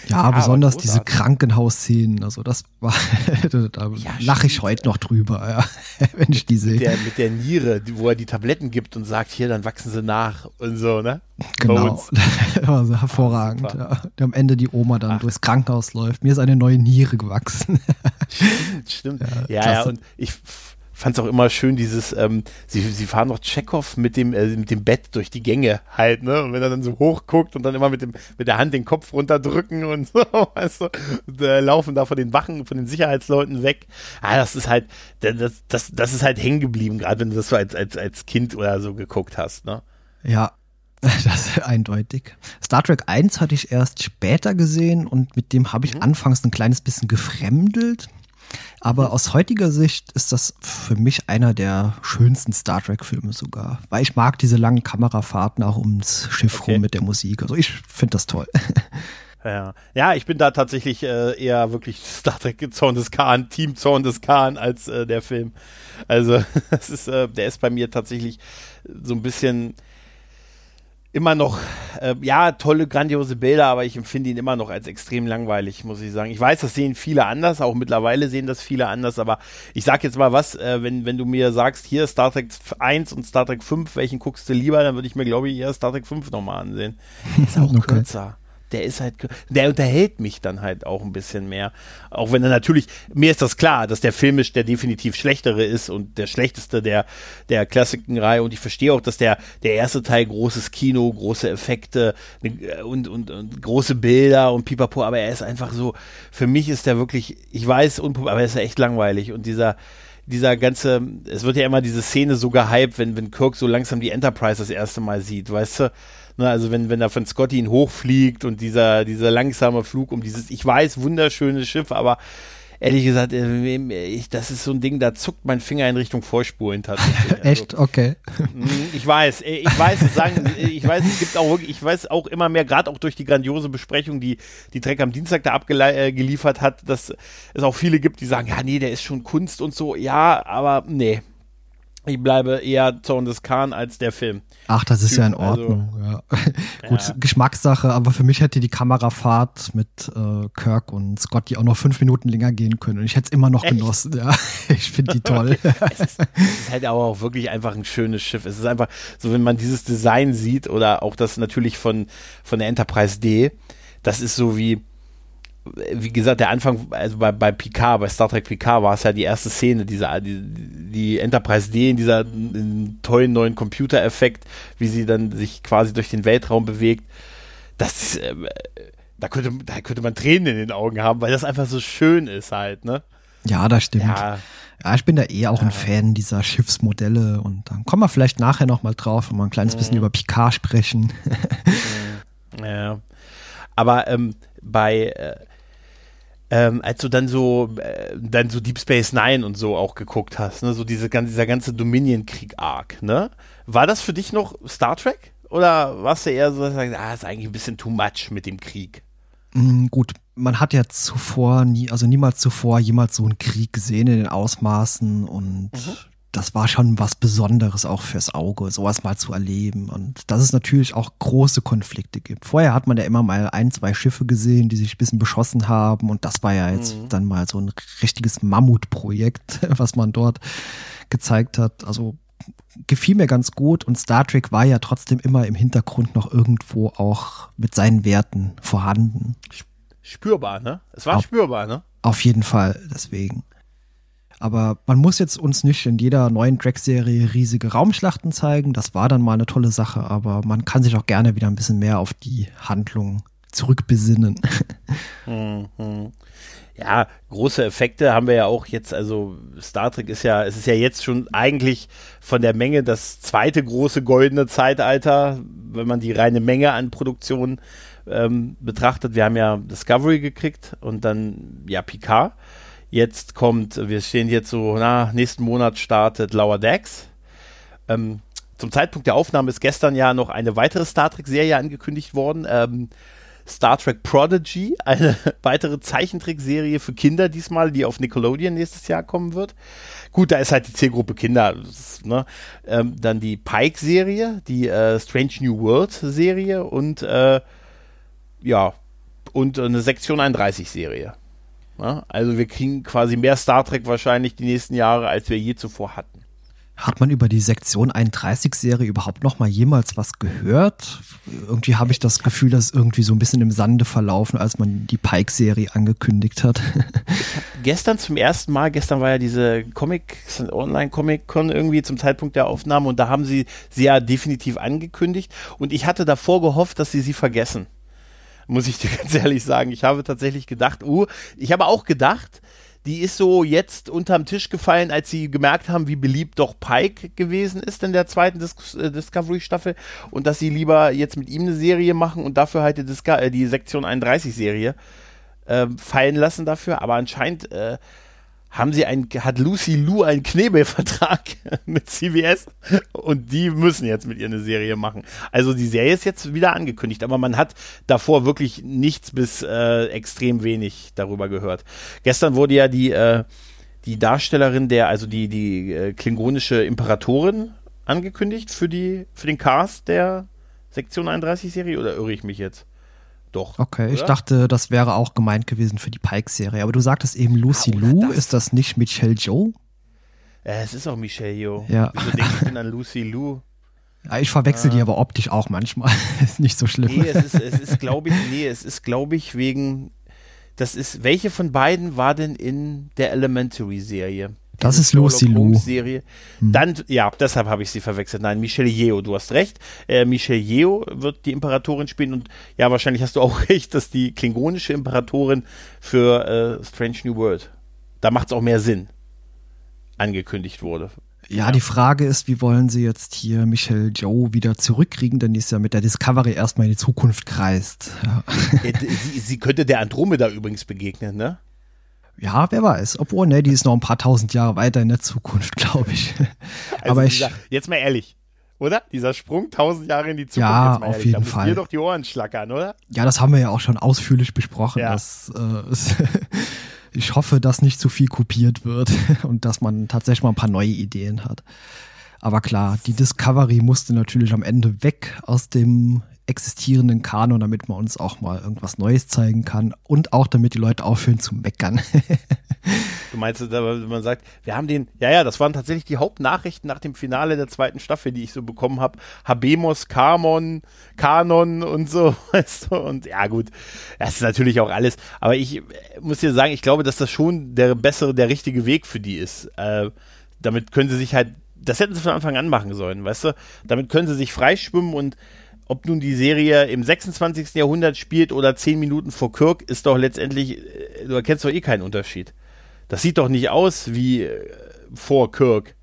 Ja, besonders diese Krankenhausszenen, also das war, da ja, lache ich heute noch drüber, ja, wenn ich die sehe. Mit der, mit der Niere, wo er die Tabletten gibt und sagt, hier, dann wachsen sie nach und so, ne? Genau, das war so hervorragend. Ja. Am Ende die Oma dann Ach. durchs Krankenhaus läuft. Mir ist eine neue Niere gewachsen. stimmt, stimmt. Ja, ja, ja und ich fand es auch immer schön, dieses, ähm, sie, sie fahren noch Tschechow mit dem, äh, mit dem Bett durch die Gänge halt, ne? Und wenn er dann so hoch guckt und dann immer mit dem, mit der Hand den Kopf runterdrücken und so, weißt du, und, äh, laufen da von den Wachen, von den Sicherheitsleuten weg. Ah, das ist halt, das, das, das ist halt hängen geblieben, gerade wenn du das so als, als, als Kind oder so geguckt hast, ne? Ja, das ist eindeutig. Star Trek 1 hatte ich erst später gesehen und mit dem habe ich mhm. anfangs ein kleines bisschen gefremdelt. Aber aus heutiger Sicht ist das für mich einer der schönsten Star Trek-Filme sogar. Weil ich mag diese langen Kamerafahrten auch ums Schiff okay. rum mit der Musik. Also ich finde das toll. Ja. ja, ich bin da tatsächlich äh, eher wirklich Star Trek Zorn des Khan, Team Zorn des Khan als äh, der Film. Also, das ist, äh, der ist bei mir tatsächlich so ein bisschen immer noch, äh, ja, tolle, grandiose Bilder, aber ich empfinde ihn immer noch als extrem langweilig, muss ich sagen. Ich weiß, das sehen viele anders, auch mittlerweile sehen das viele anders, aber ich sag jetzt mal was, äh, wenn, wenn du mir sagst, hier Star Trek 1 und Star Trek 5, welchen guckst du lieber, dann würde ich mir, glaube ich, eher Star Trek 5 nochmal ansehen. ist auch okay. kürzer der ist halt, der unterhält mich dann halt auch ein bisschen mehr. Auch wenn er natürlich, mir ist das klar, dass der filmisch der definitiv schlechtere ist und der schlechteste der, der Klassikenreihe und ich verstehe auch, dass der, der erste Teil großes Kino, große Effekte äh, und, und, und große Bilder und pipapo, aber er ist einfach so, für mich ist der wirklich, ich weiß, aber er ist echt langweilig und dieser, dieser ganze, es wird ja immer diese Szene so gehypt, wenn, wenn Kirk so langsam die Enterprise das erste Mal sieht, weißt du? Ne, also wenn, wenn da von Scotty ihn hochfliegt und dieser, dieser langsame Flug um dieses, ich weiß, wunderschönes Schiff, aber ehrlich gesagt, äh, ich, das ist so ein Ding, da zuckt mein Finger in Richtung Vorspulen tatsächlich. Also, Echt? Okay. Mhm, ich weiß, äh, ich weiß, sagen, ich weiß, es gibt auch, ich weiß auch immer mehr, gerade auch durch die grandiose Besprechung, die die Trek am Dienstag da abgeliefert äh, hat, dass es auch viele gibt, die sagen, ja, nee, der ist schon Kunst und so, ja, aber nee, ich bleibe eher Zorn des Khan als der Film. Ach, das ist typ, ja in also Ordnung. Also, ja. Gut, ja. Geschmackssache, aber für mich hätte die Kamerafahrt mit äh, Kirk und Scotty auch noch fünf Minuten länger gehen können. Und ich hätte es immer noch Echt? genossen. Ja, ich finde die toll. es, ist, es ist halt aber auch wirklich einfach ein schönes Schiff. Es ist einfach so, wenn man dieses Design sieht oder auch das natürlich von, von der Enterprise D, das ist so wie, wie gesagt, der Anfang, also bei, bei Picard, bei Star Trek Picard war es ja die erste Szene, diese, die, die Enterprise D in dieser in tollen neuen Computereffekt, wie sie dann sich quasi durch den Weltraum bewegt. Das, äh, da könnte, da könnte man Tränen in den Augen haben, weil das einfach so schön ist halt, ne? Ja, das stimmt. Ja, ja ich bin da eh auch ja. ein Fan dieser Schiffsmodelle und dann kommen wir vielleicht nachher nochmal drauf und mal ein kleines mhm. bisschen über Picard sprechen. ja. Aber ähm, bei äh, ähm, als du dann so äh, dann so Deep Space Nine und so auch geguckt hast, ne, so diese dieser ganze Dominion-Krieg-Arc, ne? War das für dich noch Star Trek? Oder warst du eher so, dass du sagst, ah, ist eigentlich ein bisschen too much mit dem Krieg? Mm, gut, man hat ja zuvor nie, also niemals zuvor jemals so einen Krieg gesehen in den Ausmaßen und mhm das war schon was Besonderes auch fürs Auge, sowas mal zu erleben. Und dass es natürlich auch große Konflikte gibt. Vorher hat man ja immer mal ein, zwei Schiffe gesehen, die sich ein bisschen beschossen haben. Und das war ja jetzt mhm. dann mal so ein richtiges Mammutprojekt, was man dort gezeigt hat. Also gefiel mir ganz gut und Star Trek war ja trotzdem immer im Hintergrund noch irgendwo auch mit seinen Werten vorhanden. Spürbar, ne? Es war auf, spürbar, ne? Auf jeden Fall, deswegen. Aber man muss jetzt uns nicht in jeder neuen Track-Serie riesige Raumschlachten zeigen. Das war dann mal eine tolle Sache, aber man kann sich auch gerne wieder ein bisschen mehr auf die Handlung zurückbesinnen. Mhm. Ja, große Effekte haben wir ja auch jetzt, also Star Trek ist ja, es ist ja jetzt schon eigentlich von der Menge das zweite große goldene Zeitalter, wenn man die reine Menge an Produktion ähm, betrachtet. Wir haben ja Discovery gekriegt und dann ja Picard. Jetzt kommt, wir stehen jetzt so, na, nächsten Monat startet Lower Decks. Ähm, zum Zeitpunkt der Aufnahme ist gestern ja noch eine weitere Star Trek-Serie angekündigt worden. Ähm, Star Trek Prodigy, eine weitere Zeichentrickserie für Kinder diesmal, die auf Nickelodeon nächstes Jahr kommen wird. Gut, da ist halt die Zielgruppe Kinder. ne? ähm, dann die Pike-Serie, die äh, Strange New World-Serie und äh, ja, und eine Sektion 31 Ja, also wir kriegen quasi mehr Star Trek wahrscheinlich die nächsten Jahre, als wir je zuvor hatten. Hat man über die Sektion 31-Serie überhaupt noch mal jemals was gehört? Irgendwie habe ich das Gefühl, dass irgendwie so ein bisschen im Sande verlaufen, als man die Pike-Serie angekündigt hat. gestern zum ersten Mal, gestern war ja diese Comic, Online-Comic-Con irgendwie zum Zeitpunkt der Aufnahme und da haben sie sie ja definitiv angekündigt und ich hatte davor gehofft, dass sie sie vergessen. Muss ich dir ganz ehrlich sagen. Ich habe tatsächlich gedacht, uh, ich habe auch gedacht, die ist so jetzt unterm Tisch gefallen, als sie gemerkt haben, wie beliebt doch Pike gewesen ist in der zweiten Dis äh, Discovery-Staffel und dass sie lieber jetzt mit ihm eine Serie machen und dafür halt die, Disca äh, die Sektion 31-Serie äh, fallen lassen dafür. Aber anscheinend äh, haben sie ein, hat Lucy Lou einen Knebelvertrag mit CBS und die müssen jetzt mit ihr eine Serie machen. Also die Serie ist jetzt wieder angekündigt, aber man hat davor wirklich nichts bis äh, extrem wenig darüber gehört. Gestern wurde ja die, äh, die Darstellerin der, also die, die äh, klingonische Imperatorin angekündigt für die, für den Cast der Sektion 31 Serie oder irre ich mich jetzt? Doch. Okay, oder? ich dachte, das wäre auch gemeint gewesen für die Pike-Serie. Aber du sagtest eben Lucy ah, Lou. Das? Ist das nicht Michelle Joe? Äh, es ist auch Michelle Joe. Ja. Wieso denke ich denn an Lucy Lou? Ich verwechsel ah. die aber optisch auch manchmal. ist nicht so schlimm. Nee, es ist, es ist glaube ich, nee, es ist, glaube ich, wegen. Das ist, welche von beiden war denn in der Elementary-Serie? Das ist Lucy Lou. Serie. Hm. Dann, ja, deshalb habe ich sie verwechselt. Nein, Michelle Yeo, du hast recht. Äh, Michelle Yeo wird die Imperatorin spielen und ja, wahrscheinlich hast du auch recht, dass die klingonische Imperatorin für äh, Strange New World, da macht es auch mehr Sinn, angekündigt wurde. Ja, ja, die Frage ist, wie wollen sie jetzt hier Michelle Joe wieder zurückkriegen, denn die ist ja mit der Discovery erstmal in die Zukunft kreist. Ja. Äh, sie, sie könnte der Andromeda übrigens begegnen, ne? Ja, wer weiß. Obwohl, ne, die ist noch ein paar tausend Jahre weiter in der Zukunft, glaube ich. Also Aber dieser, ich. Jetzt mal ehrlich, oder? Dieser Sprung tausend Jahre in die Zukunft. Ja, auf ehrlich, jeden Fall. dir doch die Ohren schlackern, oder? Ja, das haben wir ja auch schon ausführlich besprochen. Ja. Dass, äh, es, ich hoffe, dass nicht zu viel kopiert wird und dass man tatsächlich mal ein paar neue Ideen hat. Aber klar, die Discovery musste natürlich am Ende weg aus dem existierenden Kanon, damit man uns auch mal irgendwas Neues zeigen kann und auch damit die Leute aufhören zu meckern. du meinst, man sagt, wir haben den, ja, ja, das waren tatsächlich die Hauptnachrichten nach dem Finale der zweiten Staffel, die ich so bekommen habe. Habemos, Kamon, Kanon und so, weißt du, und ja, gut, das ist natürlich auch alles, aber ich muss dir sagen, ich glaube, dass das schon der bessere, der richtige Weg für die ist. Äh, damit können sie sich halt das hätten sie von Anfang an machen sollen, weißt du? Damit können sie sich freischwimmen und ob nun die Serie im 26. Jahrhundert spielt oder 10 Minuten vor Kirk, ist doch letztendlich, äh, du erkennst doch eh keinen Unterschied. Das sieht doch nicht aus wie äh, vor Kirk.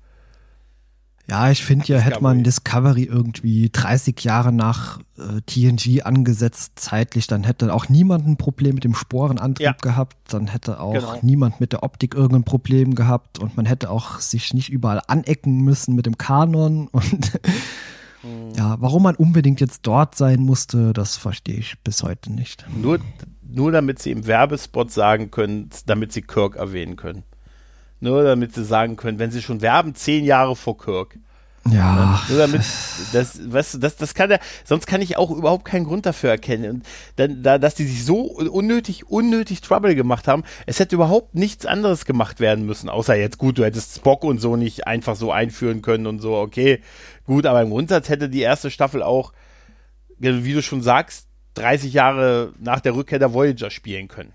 Ja, ich finde ja, hätte man Discovery irgendwie 30 Jahre nach äh, TNG angesetzt, zeitlich, dann hätte auch niemand ein Problem mit dem Sporenantrieb ja. gehabt, dann hätte auch genau. niemand mit der Optik irgendein Problem gehabt und man hätte auch sich nicht überall anecken müssen mit dem Kanon und ja, warum man unbedingt jetzt dort sein musste, das verstehe ich bis heute nicht. Nur, nur damit sie im Werbespot sagen können, damit sie Kirk erwähnen können. Nur damit sie sagen können, wenn sie schon werben, zehn Jahre vor Kirk. Ja. Nur damit, das, weißt du, das, das kann er, sonst kann ich auch überhaupt keinen Grund dafür erkennen. Und dann, da, dass die sich so unnötig, unnötig Trouble gemacht haben, es hätte überhaupt nichts anderes gemacht werden müssen, außer jetzt gut, du hättest Spock und so nicht einfach so einführen können und so, okay, gut, aber im Grundsatz hätte die erste Staffel auch, wie du schon sagst, 30 Jahre nach der Rückkehr der Voyager spielen können.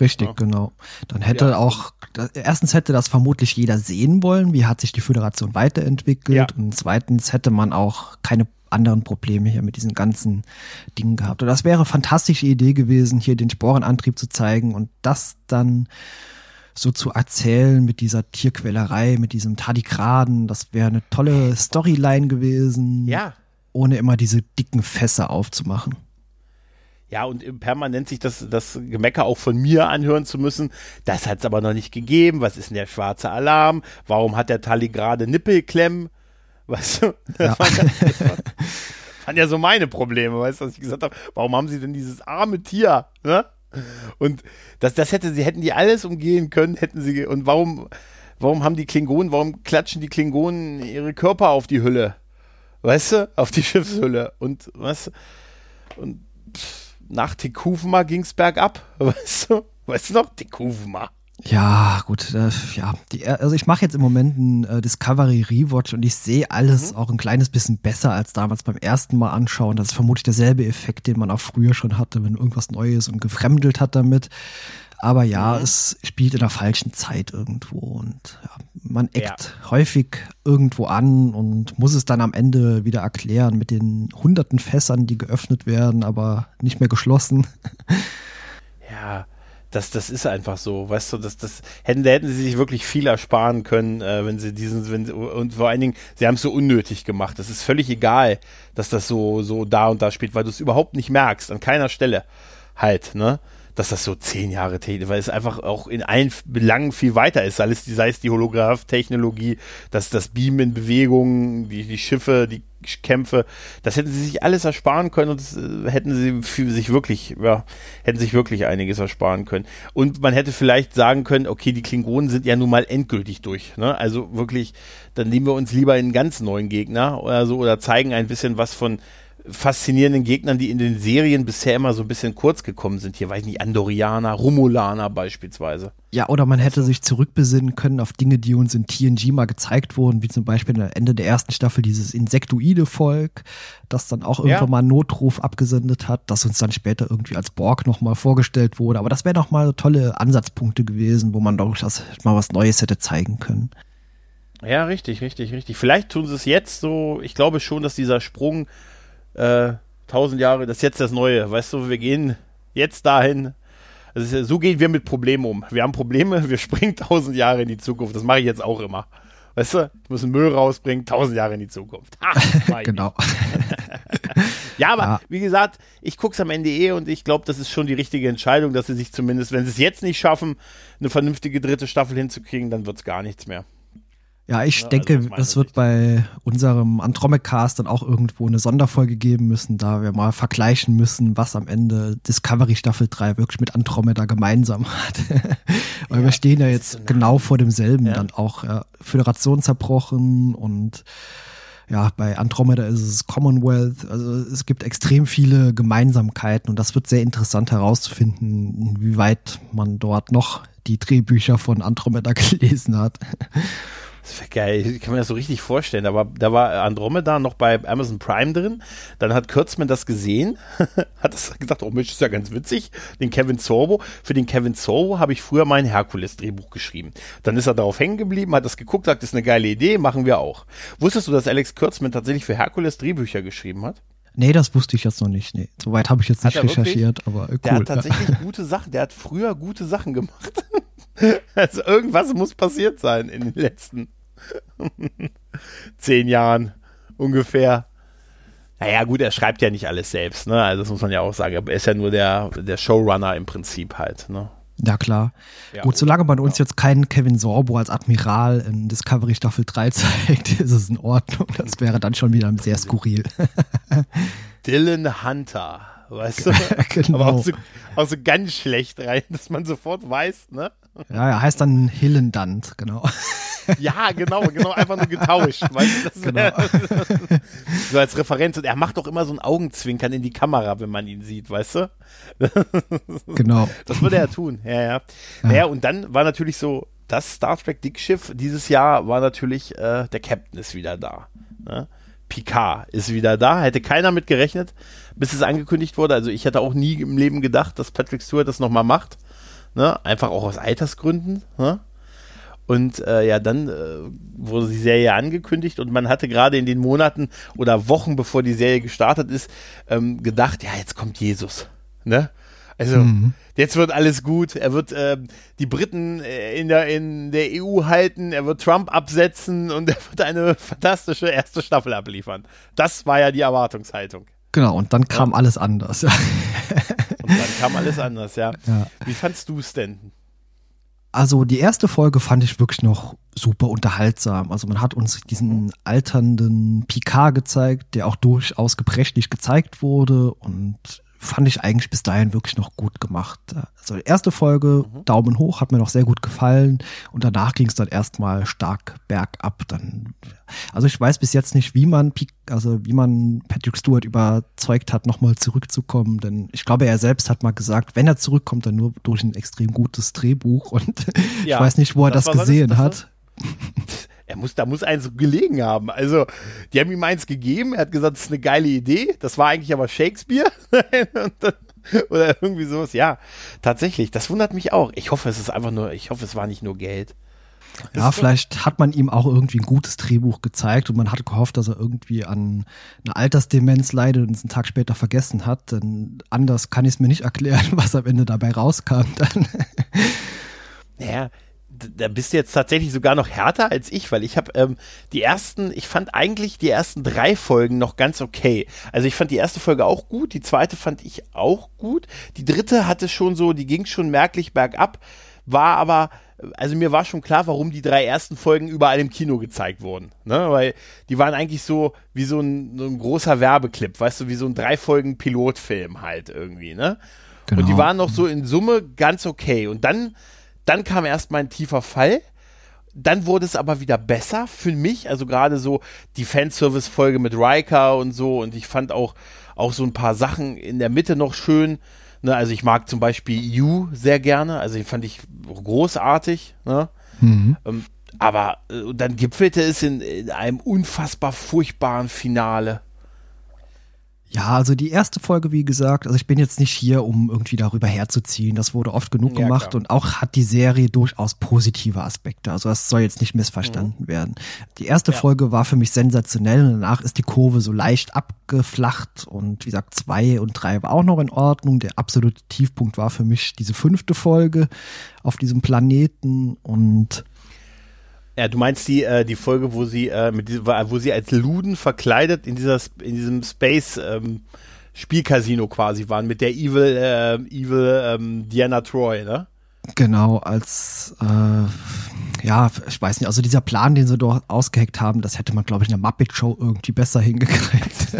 Richtig, ja. genau. Dann hätte ja. auch, erstens hätte das vermutlich jeder sehen wollen, wie hat sich die Föderation weiterentwickelt ja. und zweitens hätte man auch keine anderen Probleme hier mit diesen ganzen Dingen gehabt. Und das wäre eine fantastische Idee gewesen, hier den Sporenantrieb zu zeigen und das dann so zu erzählen mit dieser Tierquälerei, mit diesem Tardigraden. Das wäre eine tolle Storyline gewesen. Ja. Ohne immer diese dicken Fässer aufzumachen. Ja, und permanent sich das, das Gemecker auch von mir anhören zu müssen. Das hat es aber noch nicht gegeben. Was ist denn der schwarze Alarm? Warum hat der Tali gerade Nippelklemmen? Weißt du? Das, ja. waren, das waren ja so meine Probleme, weißt du, was ich gesagt habe? Warum haben sie denn dieses arme Tier? Ne? Und das, das hätte sie, hätten die alles umgehen können, hätten sie, und warum, warum haben die Klingonen, warum klatschen die Klingonen ihre Körper auf die Hülle? Weißt du? Auf die Schiffshülle. Und was? Und pff, nach Tekuvma ging es bergab. Weißt du? Weißt du noch? Tekuvma. Ja, gut, äh, ja. Die, also ich mache jetzt im Moment einen äh, Discovery Rewatch und ich sehe alles mhm. auch ein kleines bisschen besser als damals beim ersten Mal anschauen. Das ist vermutlich derselbe Effekt, den man auch früher schon hatte, wenn irgendwas Neues und gefremdelt hat damit. Aber ja, mhm. es spielt in der falschen Zeit irgendwo und ja, man eckt ja. häufig irgendwo an und muss es dann am Ende wieder erklären mit den hunderten Fässern, die geöffnet werden, aber nicht mehr geschlossen. Ja, das, das ist einfach so, weißt du, das, das hätten, da hätten sie sich wirklich viel ersparen können, äh, wenn sie diesen, wenn und vor allen Dingen, sie haben es so unnötig gemacht. Das ist völlig egal, dass das so, so da und da spielt, weil du es überhaupt nicht merkst, an keiner Stelle halt, ne? dass das so zehn Jahre Technik, weil es einfach auch in allen Belangen viel weiter ist. Alles, sei es die Holograph-Technologie, dass das Beam in Bewegung, die, die Schiffe, die Kämpfe, das hätten sie sich alles ersparen können und das, äh, hätten sie für sich wirklich, ja, hätten sich wirklich einiges ersparen können. Und man hätte vielleicht sagen können, okay, die Klingonen sind ja nun mal endgültig durch, ne? Also wirklich, dann nehmen wir uns lieber einen ganz neuen Gegner oder so oder zeigen ein bisschen was von faszinierenden Gegnern, die in den Serien bisher immer so ein bisschen kurz gekommen sind. Hier weiß ich nicht, Andorianer, Romulaner beispielsweise. Ja, oder man hätte sich zurückbesinnen können auf Dinge, die uns in TNG mal gezeigt wurden, wie zum Beispiel am Ende der ersten Staffel dieses insektoide Volk, das dann auch irgendwann ja. mal einen Notruf abgesendet hat, das uns dann später irgendwie als Borg nochmal vorgestellt wurde. Aber das wären doch mal tolle Ansatzpunkte gewesen, wo man doch das mal was Neues hätte zeigen können. Ja, richtig, richtig, richtig. Vielleicht tun sie es jetzt so. Ich glaube schon, dass dieser Sprung äh, tausend Jahre, das ist jetzt das Neue. Weißt du, wir gehen jetzt dahin. Also so gehen wir mit Problemen um. Wir haben Probleme, wir springen tausend Jahre in die Zukunft. Das mache ich jetzt auch immer. Weißt du, ich muss einen Müll rausbringen, tausend Jahre in die Zukunft. Ha, genau. ja, aber ja. wie gesagt, ich gucke es am Ende eh und ich glaube, das ist schon die richtige Entscheidung, dass sie sich zumindest, wenn sie es jetzt nicht schaffen, eine vernünftige dritte Staffel hinzukriegen, dann wird es gar nichts mehr. Ja, ich ja, denke, also das wird bei unserem Andromedcast dann auch irgendwo eine Sonderfolge geben müssen, da wir mal vergleichen müssen, was am Ende Discovery Staffel 3 wirklich mit Andromeda gemeinsam hat. Weil ja, wir stehen ja jetzt so genau vor demselben ja. dann auch. Ja, Föderation zerbrochen und ja, bei Andromeda ist es Commonwealth. Also es gibt extrem viele Gemeinsamkeiten und das wird sehr interessant herauszufinden, inwieweit man dort noch die Drehbücher von Andromeda gelesen hat. Das wäre geil. Ich kann mir das so richtig vorstellen. Da war, da war Andromeda noch bei Amazon Prime drin. Dann hat Kürzmann das gesehen, hat das gesagt, oh Mensch, ist ja ganz witzig. Den Kevin Sorbo. Für den Kevin Sorbo habe ich früher mein Herkules-Drehbuch geschrieben. Dann ist er darauf hängen geblieben, hat das geguckt, sagt, das ist eine geile Idee, machen wir auch. Wusstest du, dass Alex Kürzmann tatsächlich für Herkules Drehbücher geschrieben hat? Nee, das wusste ich jetzt noch nicht. Nee, soweit habe ich jetzt nicht recherchiert, aber cool. Der hat tatsächlich ja. gute Sachen, der hat früher gute Sachen gemacht. Also irgendwas muss passiert sein in den letzten zehn Jahren ungefähr. Naja, gut, er schreibt ja nicht alles selbst, ne? Also das muss man ja auch sagen. Er ist ja nur der, der Showrunner im Prinzip halt, ne? Ja, klar. Ja, Gut, solange man uns ja. jetzt keinen Kevin Sorbo als Admiral in Discovery Staffel 3 zeigt, ist es in Ordnung. Das wäre dann schon wieder sehr skurril. Dylan Hunter, weißt du? genau. Aber auch so, auch so ganz schlecht rein, dass man sofort weiß, ne? Ja, er heißt dann Hillendant, genau. Ja, genau, genau, einfach nur getauscht. Weißt du, genau. so als Referenz. Und er macht doch immer so ein Augenzwinkern in die Kamera, wenn man ihn sieht, weißt du? Genau. Das würde er tun, ja, ja. ja. Naja, und dann war natürlich so, das Star Trek Dickschiff dieses Jahr war natürlich, äh, der Captain ist wieder da. Ne? Picard ist wieder da. Hätte keiner mit gerechnet, bis es angekündigt wurde. Also ich hätte auch nie im Leben gedacht, dass Patrick Stewart das nochmal macht. Ne? Einfach auch aus Altersgründen. Ne? Und äh, ja, dann äh, wurde die Serie angekündigt und man hatte gerade in den Monaten oder Wochen, bevor die Serie gestartet ist, ähm, gedacht, ja, jetzt kommt Jesus. Ne? Also, mhm. jetzt wird alles gut. Er wird äh, die Briten äh, in der, in der EU halten, er wird Trump absetzen und er wird eine fantastische erste Staffel abliefern. Das war ja die Erwartungshaltung. Genau, und dann kam ja. alles anders. Ja. Und dann kam alles anders, ja. ja. Wie fandst du es denn? Also die erste Folge fand ich wirklich noch super unterhaltsam. Also man hat uns diesen alternden Picard gezeigt, der auch durchaus gebrechlich gezeigt wurde und fand ich eigentlich bis dahin wirklich noch gut gemacht. Also erste Folge, mhm. Daumen hoch, hat mir noch sehr gut gefallen und danach ging es dann erstmal stark bergab. Dann, also ich weiß bis jetzt nicht, wie man, also wie man Patrick Stewart überzeugt hat, nochmal zurückzukommen, denn ich glaube, er selbst hat mal gesagt, wenn er zurückkommt, dann nur durch ein extrem gutes Drehbuch und ja, ich weiß nicht, wo er das, das gesehen das, hat. Er muss, da muss eins gelegen haben. Also, die haben ihm eins gegeben, er hat gesagt, das ist eine geile Idee. Das war eigentlich aber Shakespeare. dann, oder irgendwie sowas. Ja, tatsächlich. Das wundert mich auch. Ich hoffe, es ist einfach nur, ich hoffe, es war nicht nur Geld. Ja, vielleicht hat man ihm auch irgendwie ein gutes Drehbuch gezeigt und man hatte gehofft, dass er irgendwie an einer Altersdemenz leidet und es einen Tag später vergessen hat. Denn anders kann ich es mir nicht erklären, was am Ende dabei rauskam dann. Naja, da bist du jetzt tatsächlich sogar noch härter als ich, weil ich habe ähm, die ersten, ich fand eigentlich die ersten drei Folgen noch ganz okay. Also ich fand die erste Folge auch gut, die zweite fand ich auch gut, die dritte hatte schon so, die ging schon merklich bergab, war aber, also mir war schon klar, warum die drei ersten Folgen überall im Kino gezeigt wurden, ne? weil die waren eigentlich so wie so ein, so ein großer Werbeclip, weißt du, wie so ein drei Folgen Pilotfilm halt irgendwie, ne? Genau. Und die genau. waren noch so in Summe ganz okay und dann dann kam erstmal ein tiefer Fall. Dann wurde es aber wieder besser für mich. Also gerade so die Fanservice-Folge mit Riker und so. Und ich fand auch, auch so ein paar Sachen in der Mitte noch schön. Ne, also ich mag zum Beispiel You sehr gerne. Also den fand ich großartig. Ne? Mhm. Ähm, aber äh, dann gipfelte es in, in einem unfassbar furchtbaren Finale. Ja, also die erste Folge, wie gesagt, also ich bin jetzt nicht hier, um irgendwie darüber herzuziehen. Das wurde oft genug ja, gemacht klar. und auch hat die Serie durchaus positive Aspekte. Also das soll jetzt nicht missverstanden mhm. werden. Die erste ja. Folge war für mich sensationell und danach ist die Kurve so leicht abgeflacht und wie gesagt, zwei und drei war auch noch in Ordnung. Der absolute Tiefpunkt war für mich diese fünfte Folge auf diesem Planeten und ja, du meinst die, äh, die Folge, wo sie, äh, mit wo sie als Luden verkleidet in, dieser, in diesem Space ähm, Spielcasino quasi waren, mit der Evil, äh, Evil ähm, Diana Troy, ne? Genau, als, äh, ja, ich weiß nicht, also dieser Plan, den sie dort ausgeheckt haben, das hätte man, glaube ich, in der Muppet Show irgendwie besser hingekriegt.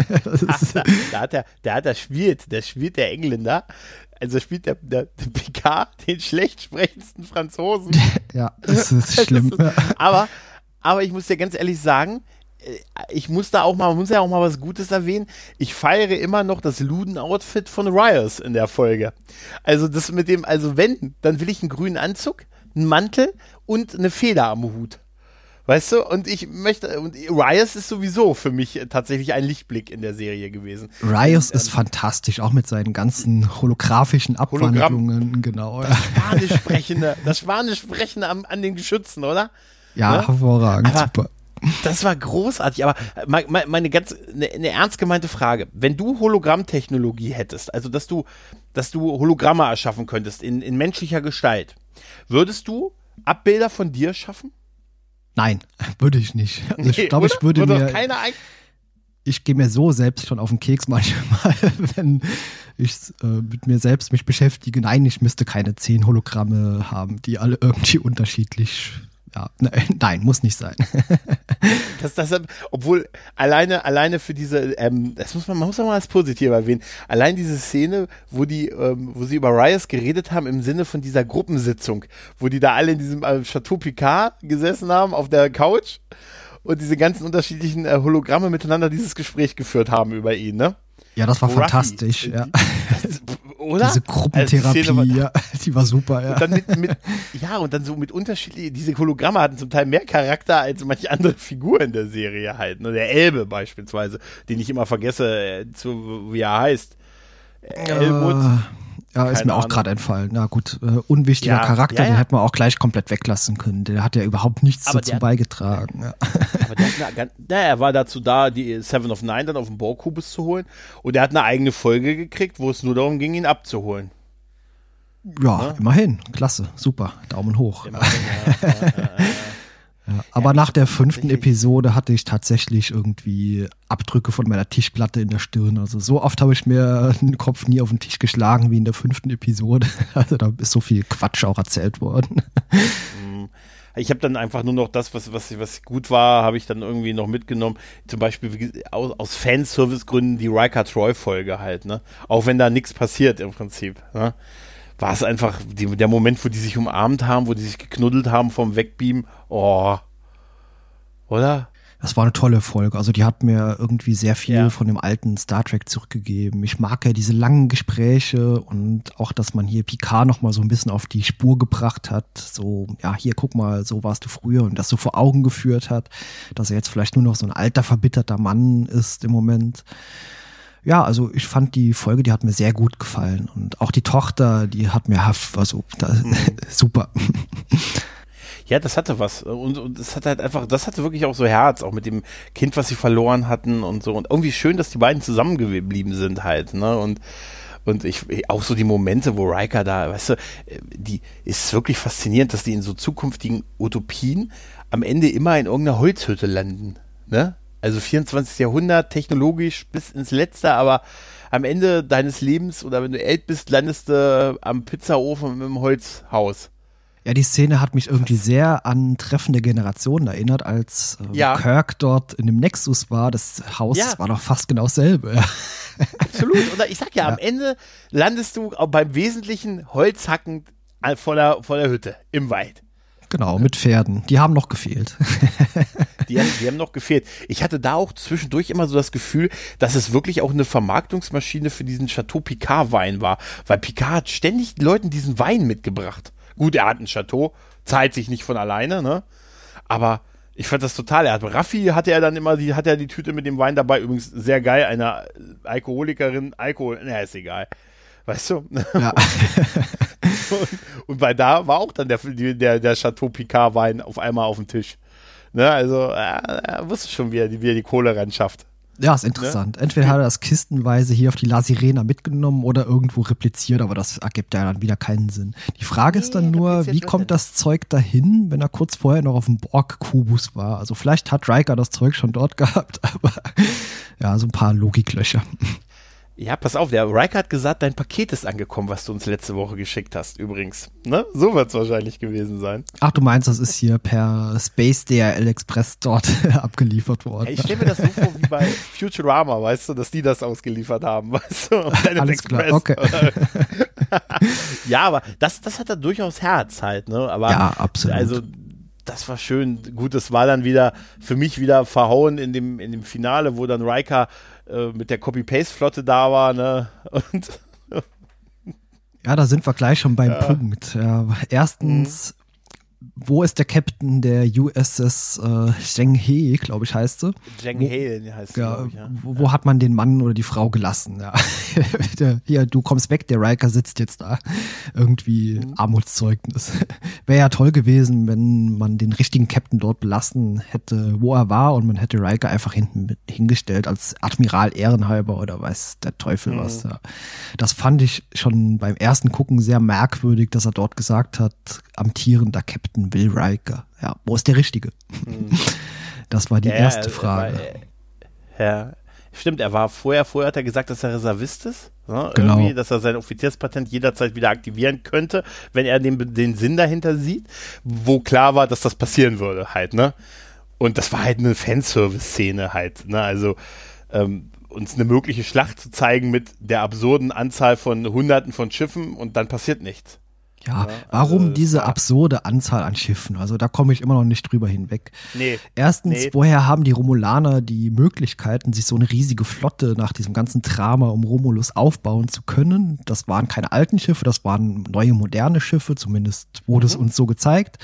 Da, da, hat er, der hat er spielt, der spielt der Engländer, also spielt der, der, der Picard den schlecht sprechendsten Franzosen. ja, das ist schlimm. Das ist, aber, aber ich muss dir ganz ehrlich sagen, äh, ich muss da auch mal, man muss ja auch mal was Gutes erwähnen. Ich feiere immer noch das Luden-Outfit von Rios in der Folge. Also das mit dem, also wenn, dann will ich einen grünen Anzug, einen Mantel und eine Feder am Hut. Weißt du, und ich möchte, und Rios ist sowieso für mich tatsächlich ein Lichtblick in der Serie gewesen. Rios ist ähm, fantastisch, auch mit seinen ganzen holographischen Abwandlungen, Hologramm. genau. Das Spanisch sprechende, das Spanisch sprechende an, an den Geschützen, oder? Ja, ne? hervorragend, aber super. Das war großartig, aber meine, meine ganz, eine, eine ernst gemeinte Frage. Wenn du Hologrammtechnologie hättest, also dass du, dass du Hologramme erschaffen könntest in, in menschlicher Gestalt, würdest du Abbilder von dir schaffen? Nein, würde ich nicht. Also ich glaube, ich würde, würde mir. ich gehe mir so selbst schon auf den Keks manchmal, wenn ich äh, mit mir selbst mich beschäftige. Nein, ich müsste keine zehn Hologramme haben, die alle irgendwie unterschiedlich ja, nein, nein, muss nicht sein. das, das, obwohl alleine, alleine für diese, ähm, das muss man, man muss auch mal als positiv erwähnen, allein diese Szene, wo die, ähm, wo sie über Riot geredet haben im Sinne von dieser Gruppensitzung, wo die da alle in diesem äh, Chateau Picard gesessen haben auf der Couch und diese ganzen unterschiedlichen äh, Hologramme miteinander dieses Gespräch geführt haben über ihn, ne? Ja, das war Ruffy. fantastisch, ja. Das, oder? Diese Gruppentherapie, also die ja, die war super, ja. Und dann mit, mit, ja, und dann so mit unterschiedlichen, diese Hologramme hatten zum Teil mehr Charakter als manche andere Figuren der Serie halt. Ne? Der Elbe beispielsweise, den ich immer vergesse, äh, zu, wie er heißt. Elmut. Uh, ja, ist mir auch gerade entfallen. Na gut, äh, unwichtiger ja, Charakter, ja, ja. den hätten wir auch gleich komplett weglassen können. Der hat ja überhaupt nichts aber dazu beigetragen. Ja. Aber der hat eine, na, er war dazu da, die Seven of Nine dann auf den Borkubus zu holen. Und er hat eine eigene Folge gekriegt, wo es nur darum ging, ihn abzuholen. Ja, immerhin. Klasse, super. Daumen hoch. Immerhin, Ja, aber ja, nach der fünften Episode hatte ich tatsächlich irgendwie Abdrücke von meiner Tischplatte in der Stirn. Also so oft habe ich mir den Kopf nie auf den Tisch geschlagen wie in der fünften Episode. Also da ist so viel Quatsch auch erzählt worden. Mhm. ich habe dann einfach nur noch das, was, was, was gut war, habe ich dann irgendwie noch mitgenommen. Zum Beispiel aus, aus Fanservice-Gründen die Riker Troy-Folge halt, ne? Auch wenn da nichts passiert im Prinzip. Ne? War es einfach die, der Moment, wo die sich umarmt haben, wo die sich geknuddelt haben vom Wegbeam. Oh. Oder? Das war eine tolle Folge. Also die hat mir irgendwie sehr viel ja. von dem alten Star Trek zurückgegeben. Ich mag ja diese langen Gespräche und auch, dass man hier Picard noch mal so ein bisschen auf die Spur gebracht hat. So, ja, hier guck mal, so warst du früher und das so vor Augen geführt hat, dass er jetzt vielleicht nur noch so ein alter, verbitterter Mann ist im Moment. Ja, also ich fand die Folge, die hat mir sehr gut gefallen und auch die Tochter, die hat mir also da, mhm. super. Ja, das hatte was. Und, und das hat halt einfach, das hatte wirklich auch so Herz, auch mit dem Kind, was sie verloren hatten und so. Und irgendwie schön, dass die beiden zusammengeblieben sind halt, ne? Und, und ich, auch so die Momente, wo Riker da, weißt du, die ist wirklich faszinierend, dass die in so zukünftigen Utopien am Ende immer in irgendeiner Holzhütte landen, ne? Also 24. Jahrhundert, technologisch bis ins Letzte, aber am Ende deines Lebens oder wenn du alt bist, landest du am Pizzaofen im Holzhaus. Ja, die Szene hat mich irgendwie sehr an treffende Generationen erinnert, als äh, ja. Kirk dort in dem Nexus war. Das Haus ja. war doch fast genau dasselbe. Absolut. Und ich sag ja, ja, am Ende landest du beim wesentlichen Holzhacken vor der, vor der Hütte im Wald. Genau, mit Pferden. Die haben noch gefehlt. die, haben, die haben noch gefehlt. Ich hatte da auch zwischendurch immer so das Gefühl, dass es wirklich auch eine Vermarktungsmaschine für diesen Chateau Picard Wein war. Weil Picard hat ständig Leuten diesen Wein mitgebracht. Gut, er hat ein Chateau, zahlt sich nicht von alleine, ne? Aber ich fand das total. Er hat Raffi hatte er dann immer die, hat er die Tüte mit dem Wein dabei. Übrigens sehr geil, eine Alkoholikerin, Alkohol, na, ist egal. Weißt du? Ja. und, und bei da war auch dann der, der, der Chateau Picard Wein auf einmal auf dem Tisch. Ne, also, er, er wusste schon, wie er, wie er die Kohle ran schafft. Ja, ist interessant. Ne? Entweder hat er das kistenweise hier auf die La Sirena mitgenommen oder irgendwo repliziert, aber das ergibt ja dann wieder keinen Sinn. Die Frage nee, ist dann nur, wie kommt das Zeug dahin, wenn er kurz vorher noch auf dem Borg-Kubus war? Also vielleicht hat Riker das Zeug schon dort gehabt, aber ja, so ein paar Logiklöcher. Ja, pass auf, der Riker hat gesagt, dein Paket ist angekommen, was du uns letzte Woche geschickt hast, übrigens. Ne? So wird es wahrscheinlich gewesen sein. Ach, du meinst, das ist hier per Space DRL Express dort abgeliefert worden. ich stelle mir das so vor wie bei Futurama, weißt du, dass die das ausgeliefert haben, weißt du? Alles Express. klar, okay. ja, aber das, das hat er durchaus Herz halt, ne? Aber ja, absolut. Also das war schön. Gut, das war dann wieder für mich wieder verhauen in dem, in dem Finale, wo dann Riker äh, mit der Copy-Paste-Flotte da war, ne? Und ja, da sind wir gleich schon beim ja. Punkt. Ja, erstens, mhm wo ist der Captain der USS äh, Zheng He, glaube ich, heißt sie. Zheng He heißt sie, ja, ich, ja. Wo, wo, hat man den Mann oder die Frau gelassen? Ja. Hier, du kommst weg, der Riker sitzt jetzt da. Irgendwie mhm. Armutszeugnis. Wäre ja toll gewesen, wenn man den richtigen Captain dort belassen hätte, wo er war und man hätte Riker einfach hinten hingestellt als Admiral Ehrenhalber oder weiß der Teufel mhm. was. Ja. Das fand ich schon beim ersten Gucken sehr merkwürdig, dass er dort gesagt hat, amtierender Captain Captain Will Riker. Ja, wo ist der Richtige? Hm. Das war die ja, erste Frage. War, ja, stimmt, er war vorher, vorher hat er gesagt, dass er Reservist ist. Ne? Genau. Irgendwie, dass er sein Offizierspatent jederzeit wieder aktivieren könnte, wenn er den, den Sinn dahinter sieht, wo klar war, dass das passieren würde halt, ne? Und das war halt eine Fanservice-Szene halt, ne? Also, ähm, uns eine mögliche Schlacht zu zeigen mit der absurden Anzahl von Hunderten von Schiffen und dann passiert nichts. Ja, warum also, diese absurde Anzahl an Schiffen? Also da komme ich immer noch nicht drüber hinweg. Nee. Erstens, nee. woher haben die Romulaner die Möglichkeiten, sich so eine riesige Flotte nach diesem ganzen Drama um Romulus aufbauen zu können? Das waren keine alten Schiffe, das waren neue moderne Schiffe, zumindest wurde mhm. es uns so gezeigt.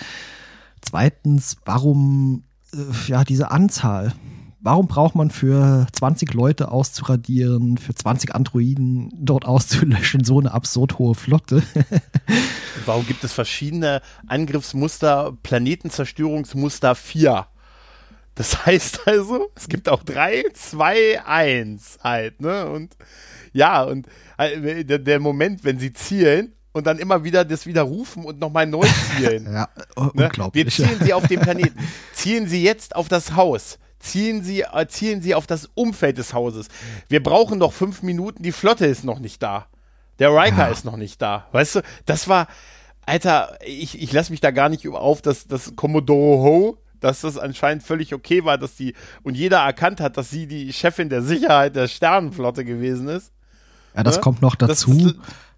Zweitens, warum äh, ja diese Anzahl? Warum braucht man für 20 Leute auszuradieren, für 20 Androiden dort auszulöschen, so eine absurd hohe Flotte? warum gibt es verschiedene Angriffsmuster, Planetenzerstörungsmuster 4? Das heißt also, es gibt auch 3, 2, 1 halt, ne? Und ja, und äh, der, Moment, wenn sie zielen und dann immer wieder das widerrufen und nochmal neu zielen. ja, ne? unglaublich. Wir zielen sie auf den Planeten. Zielen sie jetzt auf das Haus zielen sie, äh, zielen sie auf das Umfeld des Hauses. Wir brauchen noch fünf Minuten, die Flotte ist noch nicht da. Der Riker ja. ist noch nicht da. Weißt du, das war, Alter, ich, ich lasse mich da gar nicht auf, dass das Commodore Ho, dass das anscheinend völlig okay war, dass die und jeder erkannt hat, dass sie die Chefin der Sicherheit der Sternenflotte gewesen ist. Ja, das Ne? kommt noch dazu. Das, das,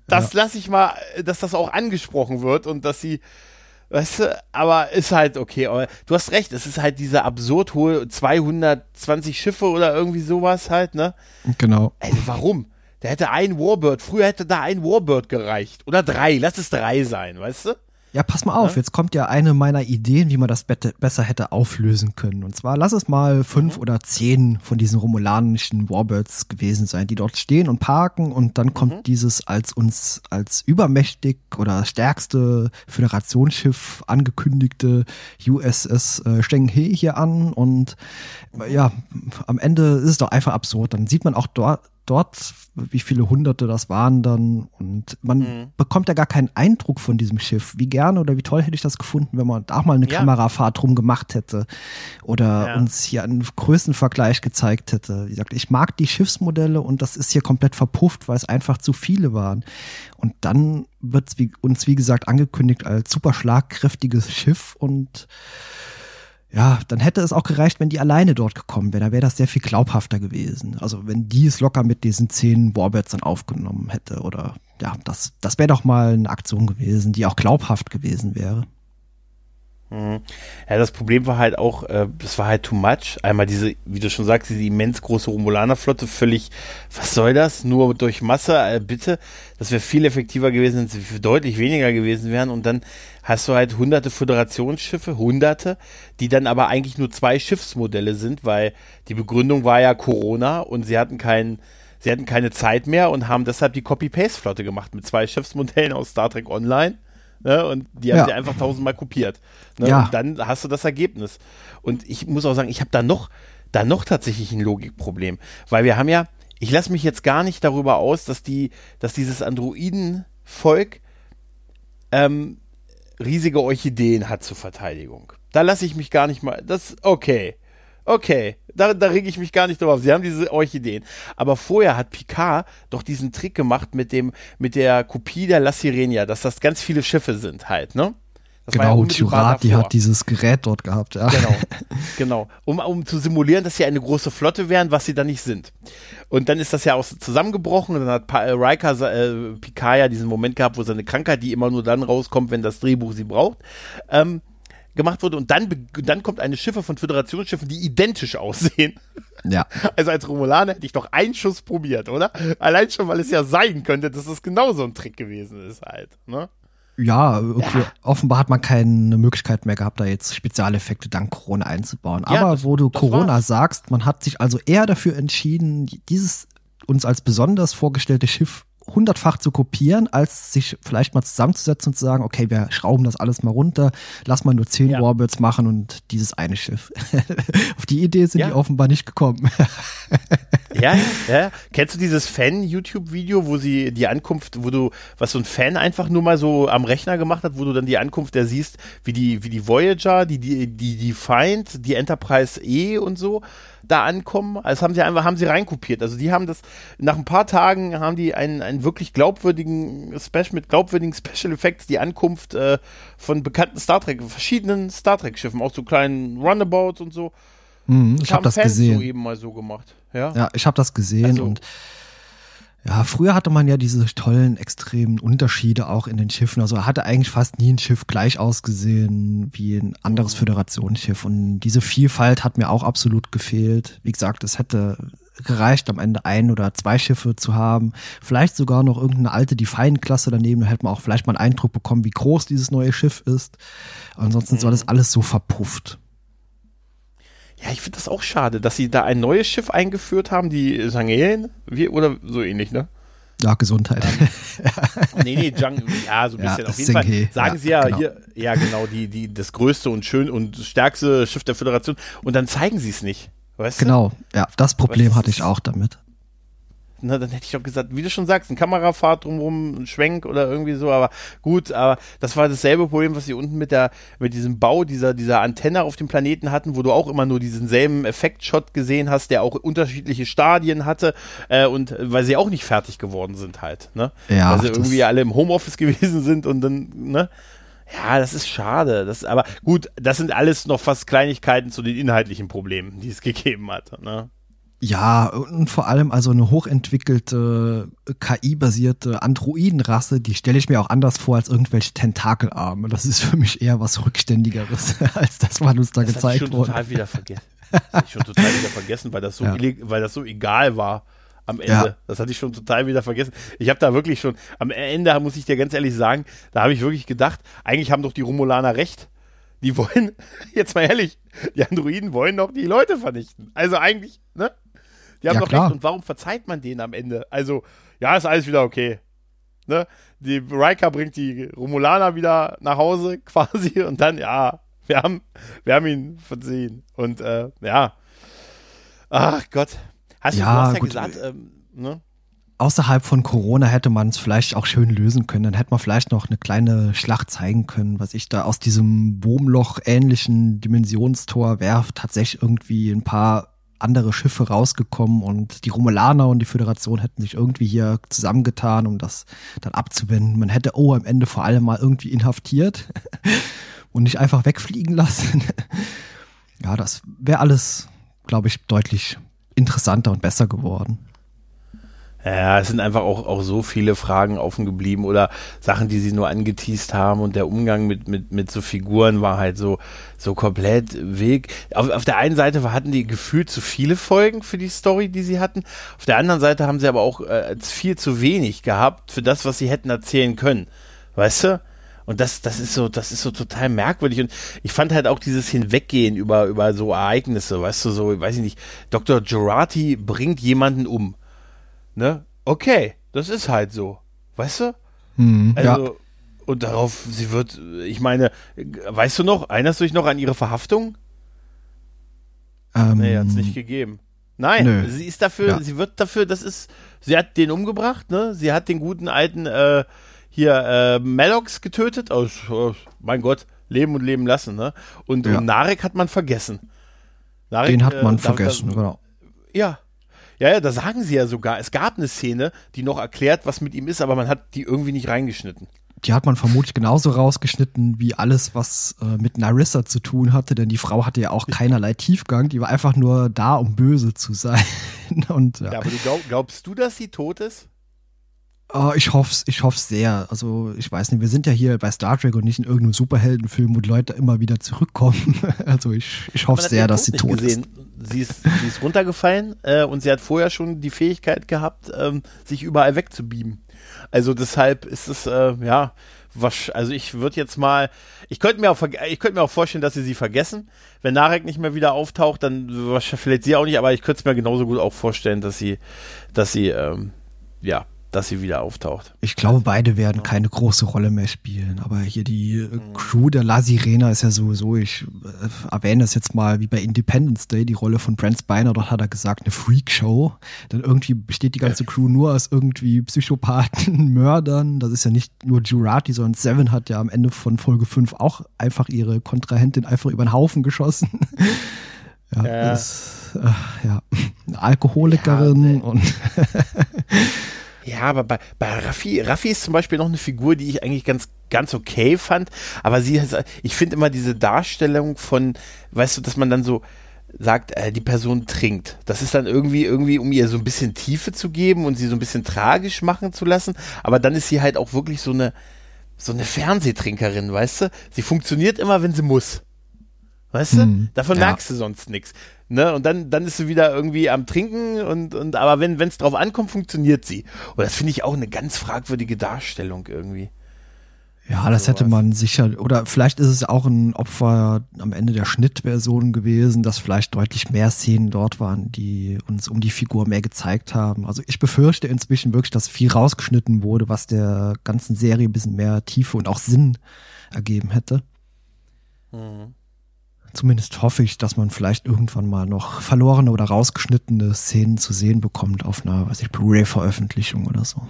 das lasse ich mal, dass das auch angesprochen wird und dass sie, weißt du, aber ist halt okay. Aber du hast recht, es ist halt diese absurd hohe 220 Schiffe oder irgendwie sowas halt, ne? genau. Ey, warum? Der hätte ein Warbird, früher hätte da ein Warbird gereicht. Oder drei, lass es drei sein, weißt du? Ja, pass mal auf, jetzt kommt ja eine meiner Ideen, wie man das besser hätte auflösen können. Und zwar lass es mal fünf Mhm. oder zehn von diesen romulanischen Warbirds gewesen sein, die dort stehen und parken und dann kommt Mhm. dieses als uns als übermächtig oder stärkste Föderationsschiff angekündigte USS äh, Shenghe hier an und äh, ja, am Ende ist es doch einfach absurd. Dann sieht man auch dort dort, wie viele Hunderte das waren dann. Und man Mhm. bekommt ja gar keinen Eindruck von diesem Schiff. Wie gerne oder wie toll hätte ich das gefunden, wenn man da mal eine Ja. Kamerafahrt drum gemacht hätte. Oder Ja. uns hier einen Größenvergleich gezeigt hätte. Wie gesagt, ich mag die Schiffsmodelle und das ist hier komplett verpufft, weil es einfach zu viele waren. Und dann wird es uns, wie gesagt, angekündigt als super schlagkräftiges Schiff und ja, dann hätte es auch gereicht, wenn die alleine dort gekommen wäre. Da wäre das sehr viel glaubhafter gewesen. Also wenn die es locker mit diesen zehn Warbirds dann aufgenommen hätte oder ja, das, das wäre doch mal eine Aktion gewesen, die auch glaubhaft gewesen wäre. Mhm. Ja, das Problem war halt auch, äh, das war halt too much. Einmal diese, wie du schon sagst, diese immens große Romulanerflotte, völlig, was soll das? Nur durch Masse, äh, bitte. Das wäre viel effektiver gewesen, wenn sie deutlich weniger gewesen wären. Und dann hast du halt hunderte Föderationsschiffe, hunderte, die dann aber eigentlich nur zwei Schiffsmodelle sind, weil die Begründung war ja Corona und sie hatten keinen, sie hatten keine Zeit mehr und haben deshalb die Copy-Paste-Flotte gemacht mit zwei Schiffsmodellen aus Star Trek Online. Ne, und die haben Ja. sie einfach tausendmal kopiert. Ne, Ja. Und dann hast du das Ergebnis. Und ich muss auch sagen, ich habe da noch, da noch tatsächlich ein Logikproblem. Weil wir haben ja, ich lasse mich jetzt gar nicht darüber aus, dass die, dass dieses Androiden-Volk ähm, riesige Orchideen hat zur Verteidigung. Da lasse ich mich gar nicht mal. Das, okay. Okay, da, da rege ich mich gar nicht drauf. Sie haben diese Orchideen. Aber vorher hat Picard doch diesen Trick gemacht mit dem, mit der Kopie der La Sirenia, dass das ganz viele Schiffe sind halt, ne? Das ja genau, unmittelbar Turat, die hat dieses Gerät dort gehabt, ja. Genau, genau. Um, um zu simulieren, dass sie eine große Flotte wären, was sie dann nicht sind. Und dann ist das ja auch zusammengebrochen und dann hat pa äh, Riker, äh, Picard ja diesen Moment gehabt, wo seine Krankheit, die immer nur dann rauskommt, wenn das Drehbuch sie braucht, ähm, gemacht wurde. Und dann, dann kommt eine Schiffe von Föderationsschiffen, die identisch aussehen. Ja, Also als Romulaner hätte ich doch einen Schuss probiert, oder? Allein schon, weil es ja sein könnte, dass es genau so ein Trick gewesen ist halt. Ne? Ja, irgendwie, offenbar hat man keine Möglichkeit mehr gehabt, da jetzt Spezialeffekte dank Corona einzubauen. Ja, Aber das- wo du Corona war's. sagst, man hat sich also eher dafür entschieden, dieses uns als besonders vorgestellte Schiff hundertfach zu kopieren, als sich vielleicht mal zusammenzusetzen und zu sagen, okay, wir schrauben das alles mal runter, lass mal nur zehn Ja. Warbirds machen und dieses eine Schiff. Auf die Idee sind Ja. die offenbar nicht gekommen. Ja, ja. Kennst du dieses Fan-YouTube-Video, wo sie die Ankunft, wo du, was so ein Fan einfach nur mal so am Rechner gemacht hat, wo du dann die Ankunft der siehst, wie die, wie die Voyager, die, die, die, die Find, die Enterprise E und so da ankommen. Also haben sie einfach, haben sie reinkopiert. Also die haben das, nach ein paar Tagen haben die einen, einen wirklich glaubwürdigen Special, mit glaubwürdigen Special Effects die Ankunft äh, von bekannten Star Trek, verschiedenen Star Trek-Schiffen, auch so kleinen Runabouts und so. Mhm, ich habe das Fans gesehen. so eben mal so gemacht. Ja. Ja, ich habe das gesehen Also- und ja, früher hatte man ja diese tollen, extremen Unterschiede auch in den Schiffen. Also hatte eigentlich fast nie ein Schiff gleich ausgesehen wie ein anderes Föderationsschiff. Und diese Vielfalt hat mir auch absolut gefehlt. Wie gesagt, es hätte gereicht, am Ende ein oder zwei Schiffe zu haben. Vielleicht sogar noch irgendeine alte Defiant-Klasse daneben. Da hätte man auch vielleicht mal einen Eindruck bekommen, wie groß dieses neue Schiff ist. Ansonsten ist alles alles so verpufft. Ja, ich finde das auch schade, dass sie da ein neues Schiff eingeführt haben, die Sangelen, wie, oder so ähnlich, ne? Ja, Gesundheit. Nee, nee, Jung, ja, so ein Ja, bisschen. Auf jeden Fall sagen ja, sie ja genau. hier, ja genau, die, die, das größte und schön und stärkste Schiff der Föderation und dann zeigen sie es nicht, weißt du? genau, ja, das Problem das hatte ich auch damit. Ne, dann hätte ich doch gesagt, wie du schon sagst, ein Kamerafahrt drumherum, ein Schwenk oder irgendwie so, aber gut, aber das war dasselbe Problem, was sie unten mit der, mit diesem Bau dieser, dieser Antenne auf dem Planeten hatten, wo du auch immer nur diesen selben Effektshot gesehen hast, der auch unterschiedliche Stadien hatte, äh, und weil sie auch nicht fertig geworden sind halt, ne? Ja, weil sie irgendwie alle im Homeoffice gewesen sind und dann, ne? Ja, das ist schade. Das, aber gut, das sind alles noch fast Kleinigkeiten zu den inhaltlichen Problemen, die es gegeben hat. Ne? Ja, und vor allem also eine hochentwickelte, KI-basierte Androidenrasse, die stelle ich mir auch anders vor als irgendwelche Tentakelarme. Das ist für mich eher was Rückständigeres als das, was uns da das gezeigt wurde. Das total wieder vergessen. Das ich schon total wieder vergessen, weil das so, Ja. weil das so egal war am Ende. Ja. Das hatte ich schon total wieder vergessen. Ich habe da wirklich schon, am Ende muss ich dir ganz ehrlich sagen, da habe ich wirklich gedacht, eigentlich haben doch die Romulaner recht. Die wollen, jetzt mal ehrlich, die Androiden wollen doch die Leute vernichten. Also eigentlich, ne? Die haben Ja, doch klar. recht. Und warum verzeiht man denen am Ende? Also, ja, ist alles wieder okay. Ne? Die Riker bringt die Romulaner wieder nach Hause quasi und dann, ja, wir haben, wir haben ihn versehen. Und äh, ja. Ach Gott. Hast Ja, du, hast ja gut. gesagt, ähm, ne? Außerhalb von Corona hätte man es vielleicht auch schön lösen können. Dann hätte man vielleicht noch eine kleine Schlacht zeigen können, was ich da aus diesem Wurmloch-ähnlichen Dimensionstor wäre tatsächlich irgendwie ein paar andere Schiffe rausgekommen und die Romulaner und die Föderation hätten sich irgendwie hier zusammengetan, um das dann abzuwenden. Man hätte O am Ende vor allem mal irgendwie inhaftiert und nicht einfach wegfliegen lassen. ja, das wäre alles, glaube ich, deutlich interessanter und besser geworden. Ja, es sind einfach auch, auch so viele Fragen offen geblieben oder Sachen, die sie nur angeteased haben und der Umgang mit, mit, mit so Figuren war halt so, so komplett weg. Auf, auf der einen Seite hatten die gefühlt zu viele Folgen für die Story, die sie hatten. Auf der anderen Seite haben sie aber auch äh, viel zu wenig gehabt für das, was sie hätten erzählen können. Weißt du? Und das, das ist so, das ist so total merkwürdig. Und ich fand halt auch dieses Hinweggehen über, über so Ereignisse, weißt du, so, weiß ich nicht, Dr. Jurati bringt jemanden um. Ne? Okay, das ist halt so. Weißt du? Hm, ja. Also, und darauf, sie wird, ich meine, weißt du noch, erinnerst du dich noch an ihre Verhaftung? Ähm, Nee, hat es nicht gegeben. Nein, Nö. sie ist dafür, Ja. sie wird dafür, das ist, sie hat den umgebracht, ne? Sie hat den guten alten, äh, hier, äh, Maddox getötet. Aus, oh, mein Gott, leben und leben lassen, ne? Und, Ja. und Narek hat man vergessen. Narek, Den hat man äh, vergessen, da, genau. Ja. Ja, ja, da sagen sie ja sogar, es gab eine Szene, die noch erklärt, was mit ihm ist, aber man hat die irgendwie nicht reingeschnitten. Die hat man vermutlich genauso rausgeschnitten wie alles, was äh, mit Narissa zu tun hatte, denn die Frau hatte ja auch keinerlei Tiefgang, die war einfach nur da, um böse zu sein. Und ja, Ja, aber du glaub, glaubst du, dass sie tot ist? Oh, ich hoffe ich hoff's sehr. Also ich weiß nicht, wir sind ja hier bei Star Trek und nicht in irgendeinem Superheldenfilm, wo Leute immer wieder zurückkommen. Also ich, ich hoffe sehr, dass sie tot nicht ist. Sie ist. Sie ist runtergefallen äh, und sie hat vorher schon die Fähigkeit gehabt, ähm, sich überall wegzubeamen. Also deshalb ist es, äh, ja, was, also ich würde jetzt mal, ich könnte mir, auch, ich könnte mir auch vorstellen, dass sie sie vergessen. Wenn Narek nicht mehr wieder auftaucht, dann vielleicht sie auch nicht, aber ich könnte es mir genauso gut auch vorstellen, dass sie, dass sie, ähm, ja, dass sie wieder auftaucht. Ich glaube, beide werden keine große Rolle mehr spielen. Aber hier die äh, Crew der La Sirena ist ja sowieso, ich äh, erwähne das jetzt mal wie bei Independence Day, die Rolle von Brent Spiner, dort hat er gesagt, eine Freakshow. Denn irgendwie besteht die ganze Crew nur aus irgendwie Psychopathen, Mördern. Das ist ja nicht nur Jurati, sondern Seven hat ja am Ende von Folge 5 auch einfach ihre Kontrahentin einfach über den Haufen geschossen. ja, Ja. Das, äh, ja, eine Alkoholikerin Ja, und Ja, aber bei, bei Raffi, Raffi ist zum Beispiel noch eine Figur, die ich eigentlich ganz, ganz okay fand. Aber sie ist, ich finde immer diese Darstellung von, weißt du, dass man dann so sagt, äh, die Person trinkt. Das ist dann irgendwie, irgendwie, um ihr so ein bisschen Tiefe zu geben und sie so ein bisschen tragisch machen zu lassen. Aber dann ist sie halt auch wirklich so eine, so eine Fernsehtrinkerin, weißt du? Sie funktioniert immer, wenn sie muss. Weißt du? Hm, Davon ja. merkst du sonst nichts. Ne? Und dann, dann ist sie wieder irgendwie am Trinken und, und aber wenn es drauf ankommt, funktioniert sie. Und das finde ich auch eine ganz fragwürdige Darstellung irgendwie. Ja, das hätte man sicher, oder vielleicht ist es auch ein Opfer am Ende der Schnittversion gewesen, dass vielleicht deutlich mehr Szenen dort waren, die uns um die Figur mehr gezeigt haben. Also ich befürchte inzwischen wirklich, dass viel rausgeschnitten wurde, was der ganzen Serie ein bisschen mehr Tiefe und auch Sinn ergeben hätte. Zumindest hoffe ich, dass man vielleicht irgendwann mal noch verlorene oder rausgeschnittene Szenen zu sehen bekommt auf einer, weiß ich, Blu-ray-Veröffentlichung oder so.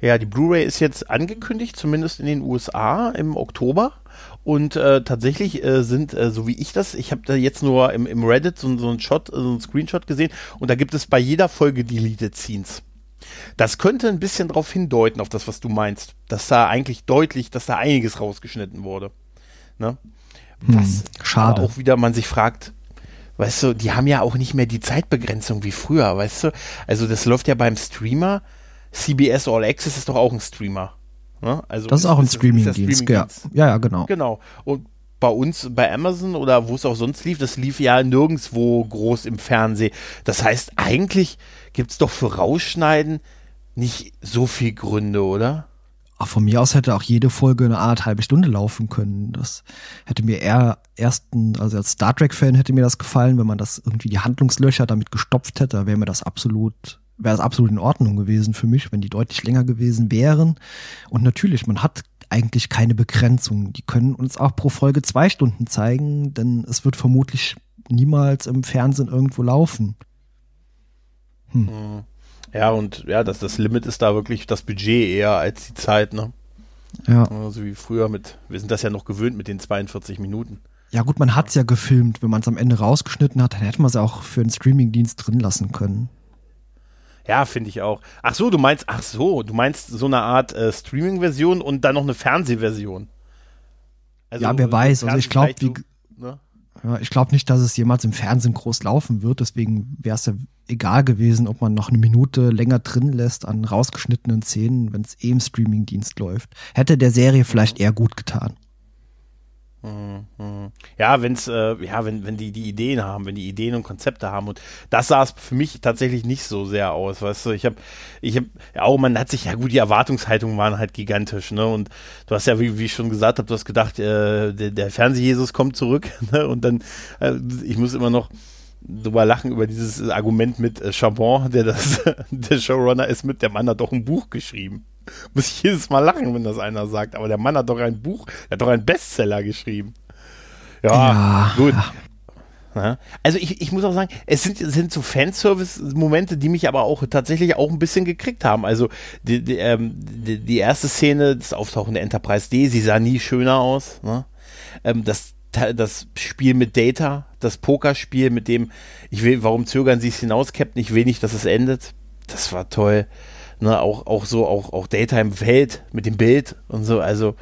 Ja, die Blu-ray ist jetzt angekündigt, zumindest in den USA im Oktober. Und äh, tatsächlich äh, sind, äh, so wie ich das, ich habe da jetzt nur im, im Reddit so, so einen Shot, so einen Screenshot gesehen und da gibt es bei jeder Folge Deleted Scenes. Das könnte ein bisschen darauf hindeuten, auf das, was du meinst. Dass da eigentlich deutlich, dass da einiges rausgeschnitten wurde. Ne? Was hm, schade. auch wieder man sich fragt, weißt du, die haben ja auch nicht mehr die Zeitbegrenzung wie früher, weißt du? Also das läuft ja beim Streamer. CBS All Access ist doch auch ein Streamer. Ne? Also das ist auch ein Streaming-Dienst, Streaming ja. ja, ja, genau. Genau. Und bei uns, bei Amazon oder wo es auch sonst lief, das lief ja nirgendwo groß im Fernsehen. Das heißt, eigentlich gibt es doch für Rausschneiden nicht so viel Gründe, oder? Ach, von mir aus hätte auch jede Folge eine Art halbe Stunde laufen können. Das hätte mir eher ersten, also als Star Trek-Fan hätte mir das gefallen, wenn man das irgendwie die Handlungslöcher damit gestopft hätte, wäre mir das absolut, wäre das absolut in Ordnung gewesen für mich, wenn die deutlich länger gewesen wären. Und natürlich, man hat eigentlich keine Begrenzung. Die können uns auch pro Folge zwei Stunden zeigen, denn es wird vermutlich niemals im Fernsehen irgendwo laufen. Hm. hm. Ja, und ja, das, das Limit ist da wirklich das Budget eher als die Zeit, ne? Ja. So also wie früher mit, wir sind das ja noch gewöhnt mit den 42 Minuten. Ja, gut, man hat es ja gefilmt. Wenn man es am Ende rausgeschnitten hat, dann hätte man es auch für einen Streamingdienst drin lassen können. Ja, finde ich auch. Ach so, du meinst, ach so, du meinst so eine Art äh, Streaming-Version und dann noch eine Fernsehversion. Also, ja, wer weiß. Also ich glaube, so, ne? Ich glaube nicht, dass es jemals im Fernsehen groß laufen wird. Deswegen wäre es ja egal gewesen, ob man noch eine Minute länger drin lässt an rausgeschnittenen Szenen, wenn es eh im Streamingdienst läuft. Hätte der Serie vielleicht eher gut getan. Ja, wenn's, äh, ja, wenn, wenn die die Ideen haben, wenn die Ideen und Konzepte haben. Und das sah es für mich tatsächlich nicht so sehr aus, weißt du, ich habe, ich habe, ja, auch man hat sich, ja gut, die Erwartungshaltungen waren halt gigantisch, ne, und du hast ja, wie, wie ich schon gesagt habe, du hast gedacht, äh, der, der Fernseh-Jesus kommt zurück, ne, und dann, äh, ich muss immer noch, drüber lachen über dieses Argument mit äh, Chabon, der das, der Showrunner ist mit, der Mann hat doch ein Buch geschrieben. Muss ich jedes Mal lachen, wenn das einer sagt. Aber der Mann hat doch ein Buch, er hat doch einen Bestseller geschrieben. Ja, ja. gut. Ja. Also ich, ich muss auch sagen, es sind, es sind so Fanservice-Momente, die mich aber auch tatsächlich auch ein bisschen gekriegt haben. Also die, die, ähm, die, die erste Szene, das Auftauchen der Enterprise D, sie sah nie schöner aus. Ne? Ähm, das, das Spiel mit Data, das Pokerspiel, mit dem, ich will, warum zögern sie es hinaus, Captain? Ich will nicht, dass es endet. Das war toll ne, auch, auch so, auch, auch Data im Feld mit dem Bild und so, also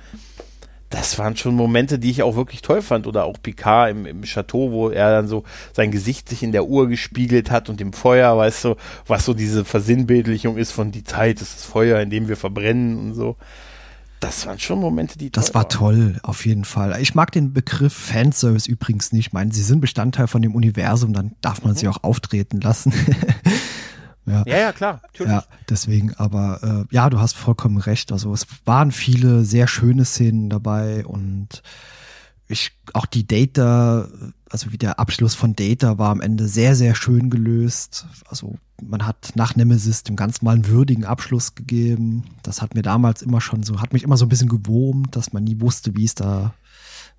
das waren schon Momente, die ich auch wirklich toll fand. Oder auch Picard im, im Chateau, wo er dann so sein Gesicht sich in der Uhr gespiegelt hat und im Feuer, weißt du, was so diese Versinnbildlichung ist von die Zeit, ist das Feuer, in dem wir verbrennen und so. Das waren schon Momente, die Das war waren. toll, auf jeden Fall. Ich mag den Begriff Fanservice übrigens nicht. Ich meine, sie sind Bestandteil von dem Universum, dann darf man mhm. sie auch auftreten lassen. Ja, ja, ja klar. Natürlich. Ja, deswegen, aber äh, ja, du hast vollkommen recht. Also es waren viele sehr schöne Szenen dabei und ich auch die Data, also wie der Abschluss von Data war am Ende sehr, sehr schön gelöst. Also man hat nach Nemesis dem ganz mal einen würdigen Abschluss gegeben. Das hat mir damals immer schon so, hat mich immer so ein bisschen gewurmt, dass man nie wusste, wie es da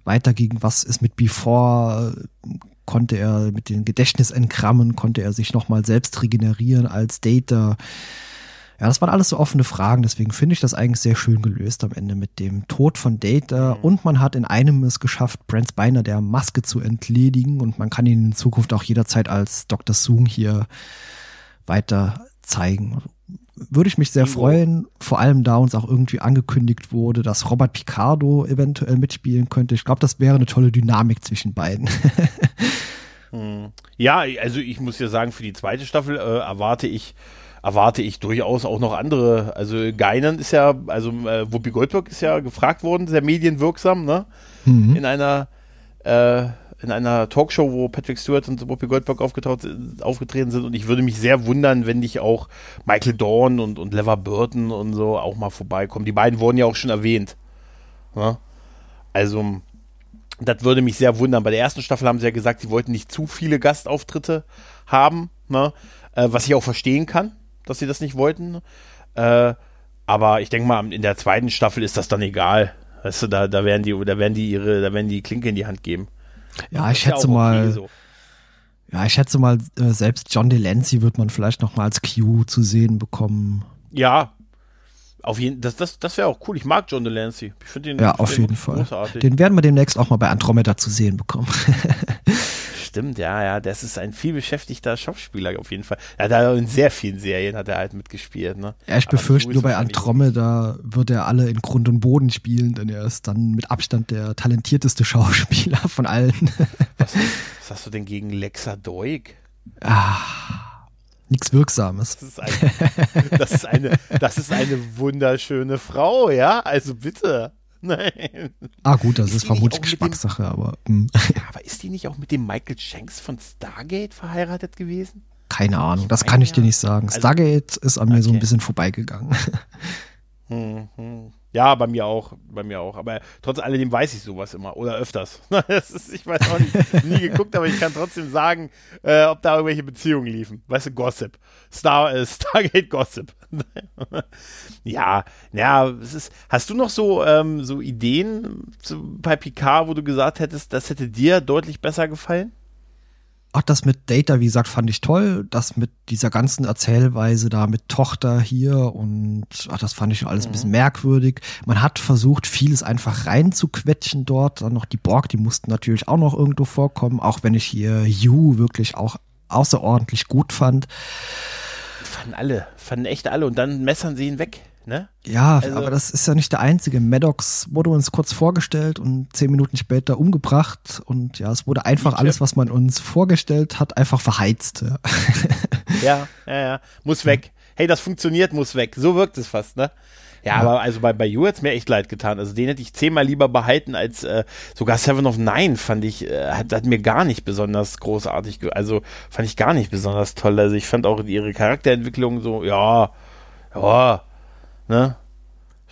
weiterging. Was ist mit Before? konnte er mit den Gedächtnisentgrammen, konnte er sich nochmal selbst regenerieren als Data. Ja, das waren alles so offene Fragen, deswegen finde ich das eigentlich sehr schön gelöst am Ende mit dem Tod von Data mhm. und man hat in einem es geschafft, Brent Spiner der Maske zu entledigen und man kann ihn in Zukunft auch jederzeit als Dr. Soong hier weiter zeigen würde ich mich sehr freuen, vor allem da uns auch irgendwie angekündigt wurde, dass Robert Picardo eventuell mitspielen könnte. Ich glaube, das wäre eine tolle Dynamik zwischen beiden. hm. Ja, also ich muss ja sagen, für die zweite Staffel äh, erwarte ich erwarte ich durchaus auch noch andere. Also Geinen ist ja, also äh, Whoopi Goldberg ist ja gefragt worden, sehr medienwirksam, ne? Mhm. In einer äh, in einer Talkshow, wo Patrick Stewart und Whoopi Goldberg aufgetreten sind und ich würde mich sehr wundern, wenn nicht auch Michael Dorn und, und Lever Burton und so auch mal vorbeikommen. Die beiden wurden ja auch schon erwähnt. Ja? Also, das würde mich sehr wundern. Bei der ersten Staffel haben sie ja gesagt, sie wollten nicht zu viele Gastauftritte haben, ne? äh, was ich auch verstehen kann, dass sie das nicht wollten. Äh, aber ich denke mal, in der zweiten Staffel ist das dann egal. Weißt du, da, da werden die, da werden die ihre, da werden die Klinke in die Hand geben. Ja, ich schätze ja mal. Okay, so. Ja, ich schätze mal, äh, selbst John Delancey wird man vielleicht noch mal als Q zu sehen bekommen. Ja, auf jeden, das, das, das wäre auch cool. Ich mag John Delancey. Ich finde den, ja, auf jeden Fall. Großartig. Den werden wir demnächst auch mal bei Andromeda zu sehen bekommen. Stimmt, ja, ja. Das ist ein viel beschäftigter Schauspieler auf jeden Fall. Ja, da in sehr vielen Serien hat er halt mitgespielt. Ne? Ja, ich befürchte nur bei Andromeda wird er alle in Grund und Boden spielen, denn er ist dann mit Abstand der talentierteste Schauspieler von allen. was, was hast du denn gegen Lexa Doig? Ah nichts Wirksames. Das ist, eine, das, ist eine, das ist eine wunderschöne Frau, ja? Also bitte. Nein. Ah, gut, das ist, ist vermutlich Geschmackssache, dem, aber. Hm. aber ist die nicht auch mit dem Michael Shanks von Stargate verheiratet gewesen? Keine Ahnung, das kann ich dir nicht sagen. Also, Stargate ist an mir okay. so ein bisschen vorbeigegangen. Hm, hm. Ja, bei mir auch, bei mir auch. Aber trotz alledem weiß ich sowas immer oder öfters. Ist, ich weiß auch nicht, nie geguckt, aber ich kann trotzdem sagen, äh, ob da irgendwelche Beziehungen liefen. Weißt du, Gossip. Star, äh, Stargate Gossip. ja, ja, es ist. Hast du noch so, ähm, so Ideen zu, bei Picard, wo du gesagt hättest, das hätte dir deutlich besser gefallen? Ach, das mit Data, wie gesagt, fand ich toll. Das mit dieser ganzen Erzählweise da mit Tochter hier und ach, das fand ich alles mhm. ein bisschen merkwürdig. Man hat versucht, vieles einfach reinzuquetschen dort. Dann noch die Borg, die mussten natürlich auch noch irgendwo vorkommen, auch wenn ich hier You wirklich auch außerordentlich gut fand. Fanden alle, fanden echt alle und dann messern sie ihn weg. Ne? Ja, also, aber das ist ja nicht der einzige. Maddox wurde uns kurz vorgestellt und zehn Minuten später umgebracht. Und ja, es wurde einfach alles, was man uns vorgestellt hat, einfach verheizt. Ja, ja, ja, muss weg. Hey, das funktioniert, muss weg. So wirkt es fast, ne? Ja, ja. aber also bei, bei You hat es mir echt leid getan. Also den hätte ich zehnmal lieber behalten als äh, sogar Seven of Nine fand ich, äh, hat, hat mir gar nicht besonders großartig, also fand ich gar nicht besonders toll. Also ich fand auch ihre Charakterentwicklung so, ja, ja, Ne?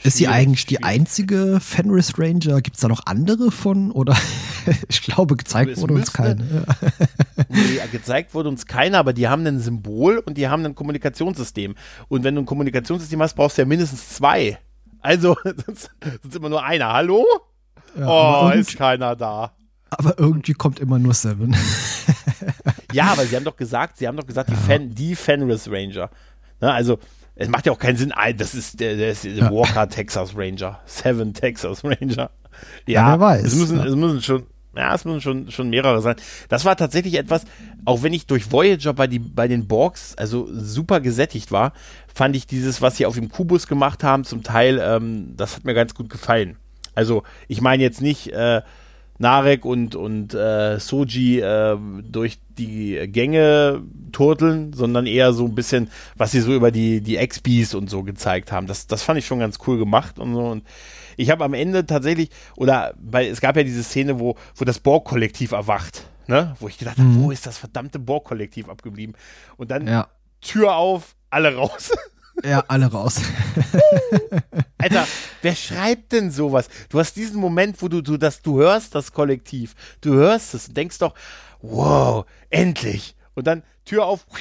Ist sie eigentlich die einzige Fenris Ranger? Gibt es da noch andere von? Oder ich glaube, gezeigt wurde uns keine. nee, gezeigt wurde uns keine, aber die haben ein Symbol und die haben ein Kommunikationssystem. Und wenn du ein Kommunikationssystem hast, brauchst du ja mindestens zwei. Also, sonst, sonst immer nur einer. Hallo? Ja, oh, ist keiner da. Aber irgendwie kommt immer nur Seven. ja, aber sie haben doch gesagt, sie haben doch gesagt, ja. die, Fan, die Fenris Ranger. Ne, also, es macht ja auch keinen Sinn, das ist der, der ist ja. Walker Texas Ranger, Seven Texas Ranger. Ja, ja weiß. Es müssen, ja. es müssen schon, ja, es müssen schon, schon mehrere sein. Das war tatsächlich etwas, auch wenn ich durch Voyager bei, die, bei den Borgs also super gesättigt war, fand ich dieses, was sie auf dem Kubus gemacht haben, zum Teil, ähm, das hat mir ganz gut gefallen. Also, ich meine jetzt nicht, äh, Narek und, und äh, Soji äh, durch die Gänge turteln, sondern eher so ein bisschen, was sie so über die, die XBs und so gezeigt haben. Das, das fand ich schon ganz cool gemacht und so. Und ich habe am Ende tatsächlich, oder bei, es gab ja diese Szene, wo, wo das Borg-Kollektiv erwacht, ne? Wo ich gedacht habe, mhm. wo ist das verdammte Borg-Kollektiv abgeblieben? Und dann ja. Tür auf, alle raus. Ja, alle raus. Alter, wer schreibt denn sowas? Du hast diesen Moment, wo du, du das, du hörst das Kollektiv, du hörst es und denkst doch, wow, endlich. Und dann Tür auf.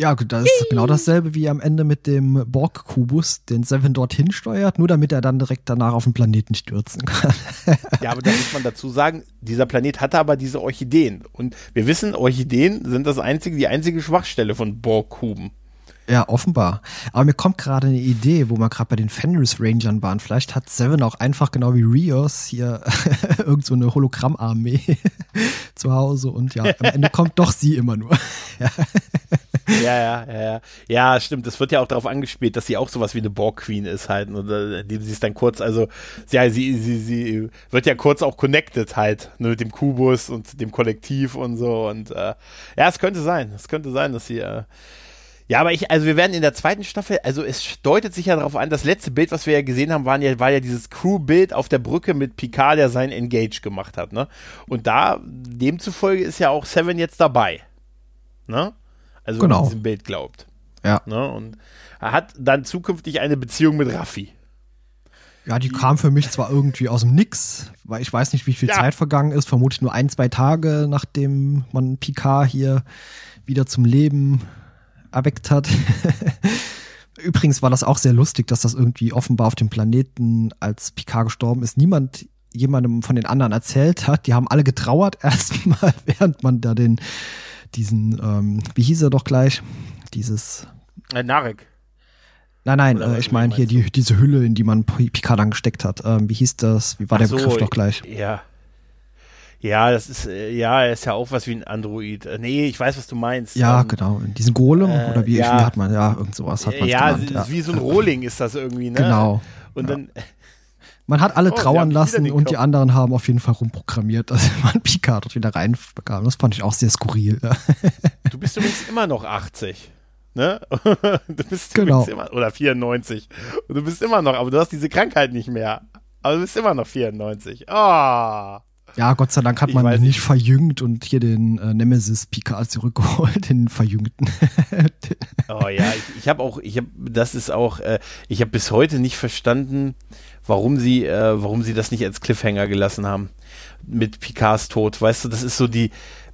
Ja, das ist genau dasselbe wie am Ende mit dem Borg-Kubus, den Seven dorthin steuert, nur damit er dann direkt danach auf den Planeten stürzen kann. ja, aber da muss man dazu sagen, dieser Planet hatte aber diese Orchideen. Und wir wissen, Orchideen sind das einzige, die einzige Schwachstelle von Borg-Kuben. Ja, offenbar. Aber mir kommt gerade eine Idee, wo wir gerade bei den Fenris Rangern waren. Vielleicht hat Seven auch einfach genau wie Rios hier irgend so eine Hologrammarmee zu Hause und ja, am Ende kommt doch sie immer nur. ja. ja, ja, ja, ja. stimmt. Das wird ja auch darauf angespielt, dass sie auch sowas wie eine Borg Queen ist halt. Oder indem sie es dann kurz, also, ja, sie, sie, sie wird ja kurz auch connected halt ne, mit dem Kubus und dem Kollektiv und so. Und äh, ja, es könnte sein. Es könnte sein, dass sie äh, ja, aber ich, also wir werden in der zweiten Staffel, also es deutet sich ja darauf an, das letzte Bild, was wir ja gesehen haben, waren ja, war ja dieses Crew-Bild auf der Brücke mit Picard, der sein Engage gemacht hat, ne? Und da, demzufolge ist ja auch Seven jetzt dabei. Ne? Also genau. wenn man diesem Bild glaubt. Ja. Ne? Und er hat dann zukünftig eine Beziehung mit Raffi. Ja, die kam für mich zwar irgendwie aus dem Nix, weil ich weiß nicht, wie viel ja. Zeit vergangen ist, vermutlich nur ein, zwei Tage, nachdem man Picard hier wieder zum Leben erweckt hat. Übrigens war das auch sehr lustig, dass das irgendwie offenbar auf dem Planeten, als Picard gestorben ist, niemand jemandem von den anderen erzählt hat, die haben alle getrauert erstmal, während man da den, diesen, ähm, wie hieß er doch gleich? Dieses. Äh, Narek. Nein, nein, äh, ich meine hier die, diese Hülle, in die man Picard dann gesteckt hat. Ähm, wie hieß das? Wie war Ach der so, Begriff doch gleich? Ja. Ja, das ist, äh, ja, er ist ja auch was wie ein Android. Äh, nee, ich weiß, was du meinst. Ja, ähm, genau. Diesen Golem äh, oder wie, ja, wie hat man, ja, irgend sowas hat man ja, genannt. Ja, wie so ein Rohling ist das irgendwie, ne? Genau. Und ja. dann. Man hat alle oh, trauern lassen und die anderen haben auf jeden Fall rumprogrammiert, dass man Picard dort wieder reinbekam. Das fand ich auch sehr skurril. Du bist übrigens immer noch 80. Ne? Du bist genau. immer, oder 94. Und du bist immer noch, aber du hast diese Krankheit nicht mehr. Aber du bist immer noch 94. Ah. Oh. Ja, Gott sei Dank hat man nicht, nicht verjüngt und hier den äh, Nemesis Picard zurückgeholt, den verjüngten. oh ja, ich, ich habe auch, ich habe, das ist auch, äh, ich habe bis heute nicht verstanden, warum sie, äh, warum sie das nicht als Cliffhanger gelassen haben mit Picards Tod. Weißt du, das ist so die,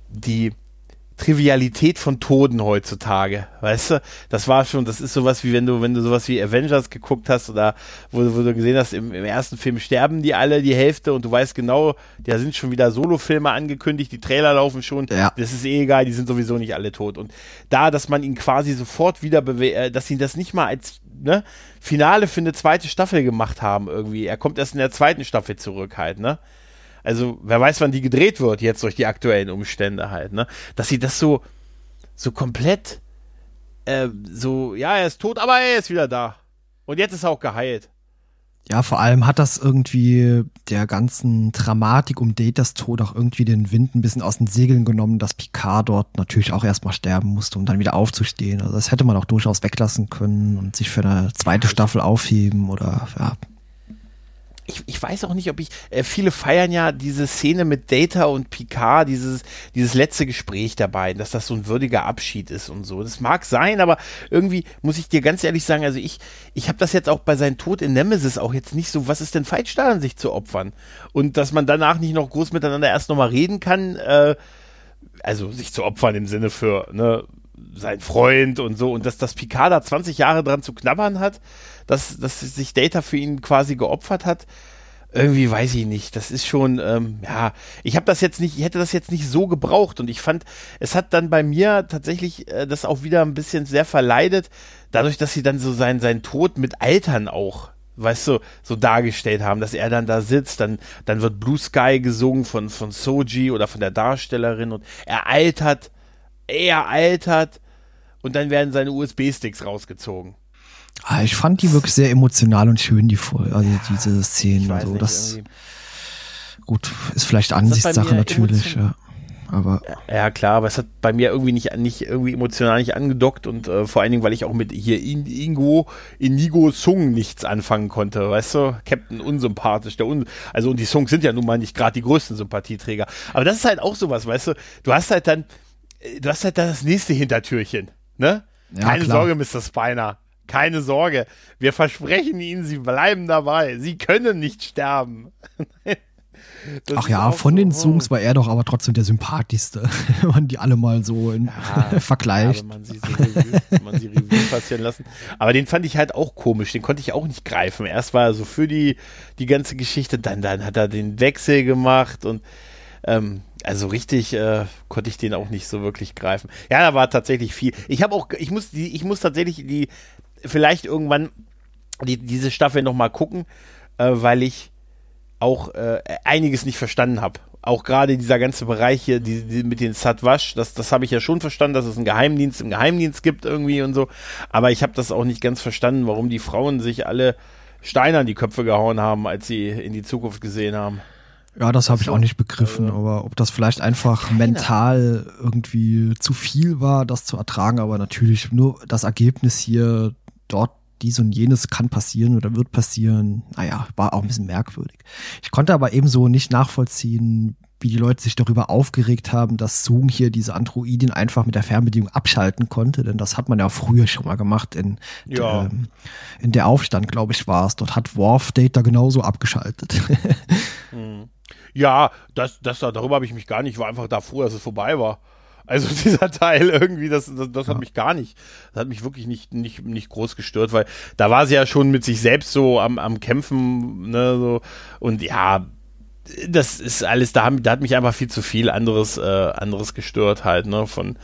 die, Trivialität von Toden heutzutage, weißt du? Das war schon, das ist sowas wie wenn du, wenn du sowas wie Avengers geguckt hast oder wo, wo du gesehen hast, im, im, ersten Film sterben die alle die Hälfte und du weißt genau, da sind schon wieder Solo-Filme angekündigt, die Trailer laufen schon, ja. das ist eh egal, die sind sowieso nicht alle tot. Und da, dass man ihn quasi sofort wieder, äh, dass ihn das nicht mal als ne, Finale für eine zweite Staffel gemacht haben irgendwie. Er kommt erst in der zweiten Staffel zurück halt, ne? Also wer weiß, wann die gedreht wird, jetzt durch die aktuellen Umstände halt, ne? Dass sie das so, so komplett, äh, so, ja, er ist tot, aber er ist wieder da. Und jetzt ist er auch geheilt. Ja, vor allem hat das irgendwie der ganzen Dramatik um Datas Tod auch irgendwie den Wind ein bisschen aus den Segeln genommen, dass Picard dort natürlich auch erstmal sterben musste, um dann wieder aufzustehen. Also das hätte man auch durchaus weglassen können und sich für eine zweite Staffel aufheben oder ja, ich, ich weiß auch nicht, ob ich, äh, viele feiern ja diese Szene mit Data und Picard, dieses, dieses letzte Gespräch dabei, dass das so ein würdiger Abschied ist und so. Das mag sein, aber irgendwie muss ich dir ganz ehrlich sagen, also ich, ich habe das jetzt auch bei seinem Tod in Nemesis auch jetzt nicht so, was ist denn falsch daran, sich zu opfern? Und dass man danach nicht noch groß miteinander erst nochmal reden kann, äh, also sich zu opfern im Sinne für, ne, sein Freund und so, und dass das Picard da 20 Jahre dran zu knabbern hat, dass, dass sich Data für ihn quasi geopfert hat. Irgendwie weiß ich nicht. Das ist schon, ähm, ja, ich habe das jetzt nicht, ich hätte das jetzt nicht so gebraucht und ich fand, es hat dann bei mir tatsächlich äh, das auch wieder ein bisschen sehr verleidet, dadurch, dass sie dann so sein, sein Tod mit Altern auch weißt du, so dargestellt haben, dass er dann da sitzt, dann, dann wird Blue Sky gesungen von, von Soji oder von der Darstellerin und er altert, er altert und dann werden seine USB-Sticks rausgezogen. Ah, ich fand die wirklich sehr emotional und schön, die Folge, also diese Szenen. Also nicht, das gut, ist vielleicht Ansichtssache natürlich, ja. Aber ja klar, aber es hat bei mir irgendwie nicht, nicht irgendwie emotional nicht angedockt und äh, vor allen Dingen, weil ich auch mit hier In Ingo, Inigo Sung nichts anfangen konnte, weißt du? Captain unsympathisch, der un also und die Songs sind ja nun mal nicht gerade die größten Sympathieträger. Aber das ist halt auch sowas, weißt du? Du hast halt dann, äh, du hast halt dann das nächste Hintertürchen, ne? Ja, Keine klar. Sorge, Mr. Spiner. Keine Sorge, wir versprechen Ihnen, Sie bleiben dabei. Sie können nicht sterben. Ach ja, von so, den Songs war er doch aber trotzdem der sympathischste, wenn man die alle mal so in ja, vergleicht. Ja, man sie so Revue, man sie Revue passieren lassen. Aber den fand ich halt auch komisch, den konnte ich auch nicht greifen. Erst war er so für die, die ganze Geschichte, dann, dann hat er den Wechsel gemacht und ähm, also richtig äh, konnte ich den auch nicht so wirklich greifen. Ja, da war tatsächlich viel. Ich habe auch, ich muss, die, ich muss tatsächlich die vielleicht irgendwann die, diese Staffel nochmal gucken, äh, weil ich auch äh, einiges nicht verstanden habe. Auch gerade dieser ganze Bereich hier die, die mit den Satwash, das, das habe ich ja schon verstanden, dass es einen Geheimdienst im Geheimdienst gibt irgendwie und so. Aber ich habe das auch nicht ganz verstanden, warum die Frauen sich alle Steine an die Köpfe gehauen haben, als sie in die Zukunft gesehen haben. Ja, das habe ich auch nicht begriffen, also, aber ob das vielleicht einfach mental irgendwie zu viel war, das zu ertragen, aber natürlich nur das Ergebnis hier dort dies und jenes kann passieren oder wird passieren. Naja, war auch ein bisschen merkwürdig. Ich konnte aber ebenso nicht nachvollziehen, wie die Leute sich darüber aufgeregt haben, dass Zoom hier diese Androidin einfach mit der Fernbedienung abschalten konnte, denn das hat man ja früher schon mal gemacht in, ja. der, in der Aufstand, glaube ich, war es. Dort hat Worf Data genauso abgeschaltet. Hm. Ja, das, das, darüber habe ich mich gar nicht, ich war einfach da froh, dass es vorbei war. Also dieser Teil irgendwie, das, das, das hat mich gar nicht, das hat mich wirklich nicht, nicht, nicht groß gestört, weil da war sie ja schon mit sich selbst so am, am Kämpfen, ne, so, und ja, das ist alles, da, haben, da hat mich einfach viel zu viel anderes, äh, anderes gestört halt, ne, von,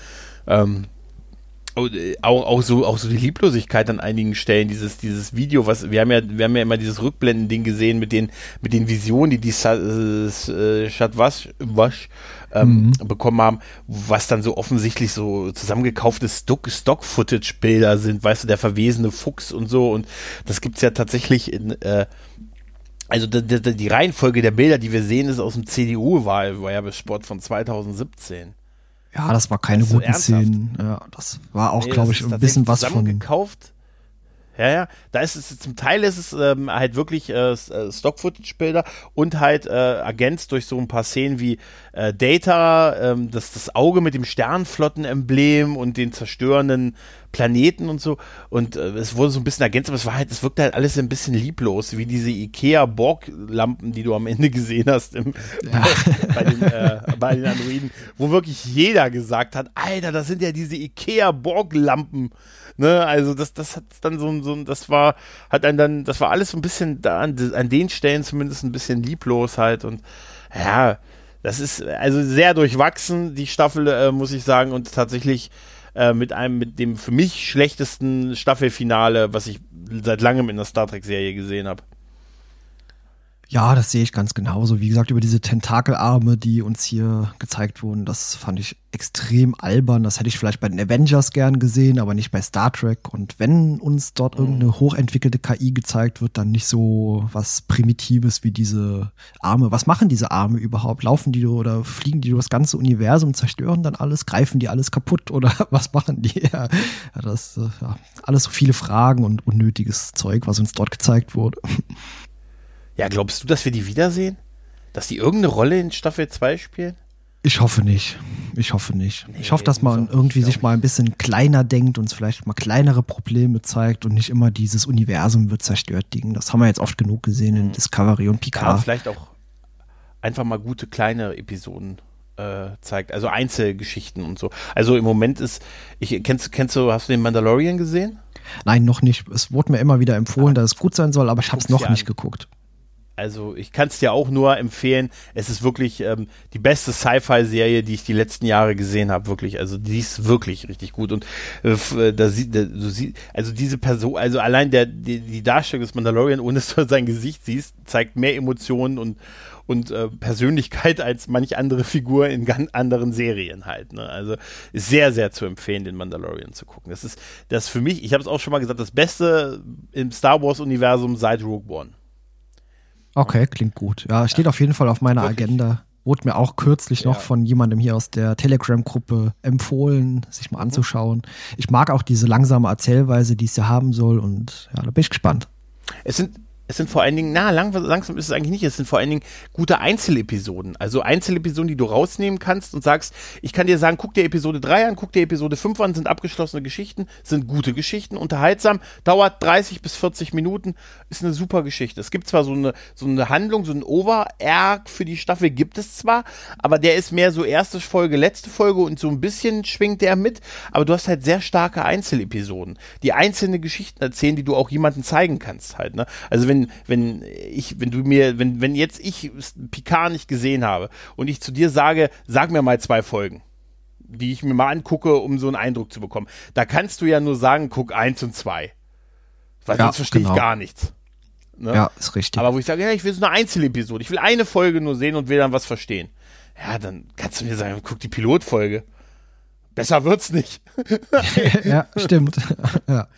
ähm, äh, auch, auch so auch so die Lieblosigkeit an einigen Stellen dieses dieses Video was wir haben ja wir haben ja immer dieses Rückblenden Ding gesehen mit den mit den Visionen die die äh, Chatwash Wasch, ähm, mhm. bekommen haben was dann so offensichtlich so zusammengekaufte Stock Stock Footage Bilder sind weißt du der verwesene Fuchs und so und das gibt's ja tatsächlich in äh, also die, die, die Reihenfolge der Bilder, die wir sehen, ist aus dem CDU-Wahlwerbespot von 2017. Ja, das war keine das guten Szenen. Ja, das war auch, nee, glaube ich, ein bisschen was von. gekauft. Ja, ja, da ist es zum Teil ist es ähm, halt wirklich äh, äh, Stock-Footage-Bilder und halt äh, ergänzt durch so ein paar Szenen wie äh, Data, ähm, das, das Auge mit dem Sternflotten-Emblem und den zerstörenden Planeten und so. Und äh, es wurde so ein bisschen ergänzt, aber es war halt, es wirkte halt alles ein bisschen lieblos, wie diese IKEA-Borg-Lampen, die du am Ende gesehen hast im, ja. bei, den, äh, bei den Androiden, wo wirklich jeder gesagt hat, Alter, das sind ja diese IKEA-Borg-Lampen. Ne, also das, das hat dann so, so, das war, hat einen dann, das war alles so ein bisschen da an, an den Stellen zumindest ein bisschen lieblos halt und ja, das ist also sehr durchwachsen, die Staffel, äh, muss ich sagen, und tatsächlich äh, mit einem, mit dem für mich schlechtesten Staffelfinale, was ich seit langem in der Star Trek-Serie gesehen habe. Ja, das sehe ich ganz genauso. Wie gesagt, über diese Tentakelarme, die uns hier gezeigt wurden, das fand ich extrem albern. Das hätte ich vielleicht bei den Avengers gern gesehen, aber nicht bei Star Trek. Und wenn uns dort mhm. irgendeine hochentwickelte KI gezeigt wird, dann nicht so was Primitives wie diese Arme. Was machen diese Arme überhaupt? Laufen die oder fliegen die durch das ganze Universum, zerstören dann alles? Greifen die alles kaputt oder was machen die? Ja, das äh, ja, alles so viele Fragen und unnötiges Zeug, was uns dort gezeigt wurde. Ja, glaubst du, dass wir die wiedersehen? Dass die irgendeine Rolle in Staffel 2 spielen? Ich hoffe nicht. Ich hoffe nicht. Nee, ich hoffe, dass man irgendwie sich mal ein bisschen kleiner denkt, und uns vielleicht mal kleinere Probleme zeigt und nicht immer dieses Universum wird zerstört Ding. Das haben wir jetzt oft genug gesehen in mhm. Discovery und Picard. Ja, vielleicht auch einfach mal gute kleine Episoden äh, zeigt, also Einzelgeschichten und so. Also im Moment ist, ich kennst, kennst du, hast du den Mandalorian gesehen? Nein, noch nicht. Es wurde mir immer wieder empfohlen, ah, dass es gut sein soll, aber ich habe es noch nicht geguckt. Also ich kann es dir auch nur empfehlen. Es ist wirklich ähm, die beste Sci-Fi-Serie, die ich die letzten Jahre gesehen habe. Wirklich, also die ist wirklich richtig gut. Und äh, äh da sieht, da, du siehst, also diese Person, also allein der die, die Darstellung des Mandalorian, ohne dass du sein Gesicht siehst, zeigt mehr Emotionen und und äh, Persönlichkeit als manch andere Figur in ganz anderen Serien halt. Ne? Also ist sehr, sehr zu empfehlen, den Mandalorian zu gucken. Das ist das für mich, ich habe es auch schon mal gesagt, das Beste im Star Wars-Universum seit Rogue One. Okay, klingt gut. Ja, steht auf jeden Fall auf meiner Wirklich? Agenda. Wurde mir auch kürzlich ja. noch von jemandem hier aus der Telegram-Gruppe empfohlen, sich mal mhm. anzuschauen. Ich mag auch diese langsame Erzählweise, die es ja haben soll und ja, da bin ich gespannt. Es sind es sind vor allen Dingen, na, lang, langsam ist es eigentlich nicht, es sind vor allen Dingen gute Einzelepisoden. Also Einzelepisoden, die du rausnehmen kannst und sagst, ich kann dir sagen, guck dir Episode 3 an, guck dir Episode 5 an, sind abgeschlossene Geschichten, sind gute Geschichten, unterhaltsam, dauert 30 bis 40 Minuten, ist eine super Geschichte. Es gibt zwar so eine, so eine Handlung, so ein Over-Arc für die Staffel gibt es zwar, aber der ist mehr so erste Folge, letzte Folge und so ein bisschen schwingt der mit, aber du hast halt sehr starke Einzelepisoden, die einzelne Geschichten erzählen, die du auch jemandem zeigen kannst halt, ne? Also wenn wenn, ich, wenn du mir, wenn, wenn jetzt ich Picard nicht gesehen habe und ich zu dir sage, sag mir mal zwei Folgen, die ich mir mal angucke, um so einen Eindruck zu bekommen. Da kannst du ja nur sagen, guck eins und zwei. Weil ja, sonst verstehe genau. ich gar nichts. Ne? Ja, ist richtig. Aber wo ich sage, ja, ich will so eine Einzelepisode, ich will eine Folge nur sehen und will dann was verstehen. Ja, dann kannst du mir sagen, guck die Pilotfolge. Besser wird's nicht. ja, stimmt. ja,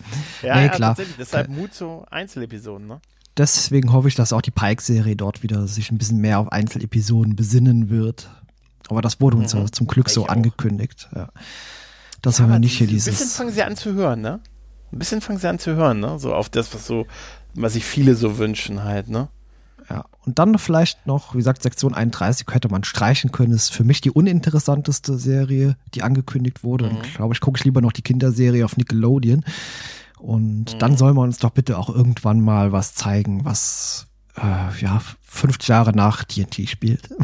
ja, nee, ja klar. tatsächlich. Deshalb Mut zu Einzelepisoden, ne? Deswegen hoffe ich, dass auch die Pike-Serie dort wieder sich ein bisschen mehr auf Einzelepisoden besinnen wird. Aber das wurde uns mhm. zum Glück so angekündigt. Ja. Das ja, haben wir nicht hier dieses. Ein bisschen fangen sie an zu hören, ne? Ein bisschen fangen sie an zu hören, ne? So auf das, was so, was sich viele so wünschen halt, ne? Ja, und dann vielleicht noch, wie gesagt, Sektion 31 hätte man streichen können. Ist für mich die uninteressanteste Serie, die angekündigt wurde. Mhm. Und glaube ich, gucke ich lieber noch die Kinderserie auf Nickelodeon. Und mhm. dann soll man uns doch bitte auch irgendwann mal was zeigen, was äh, ja 50 Jahre nach TNT spielt.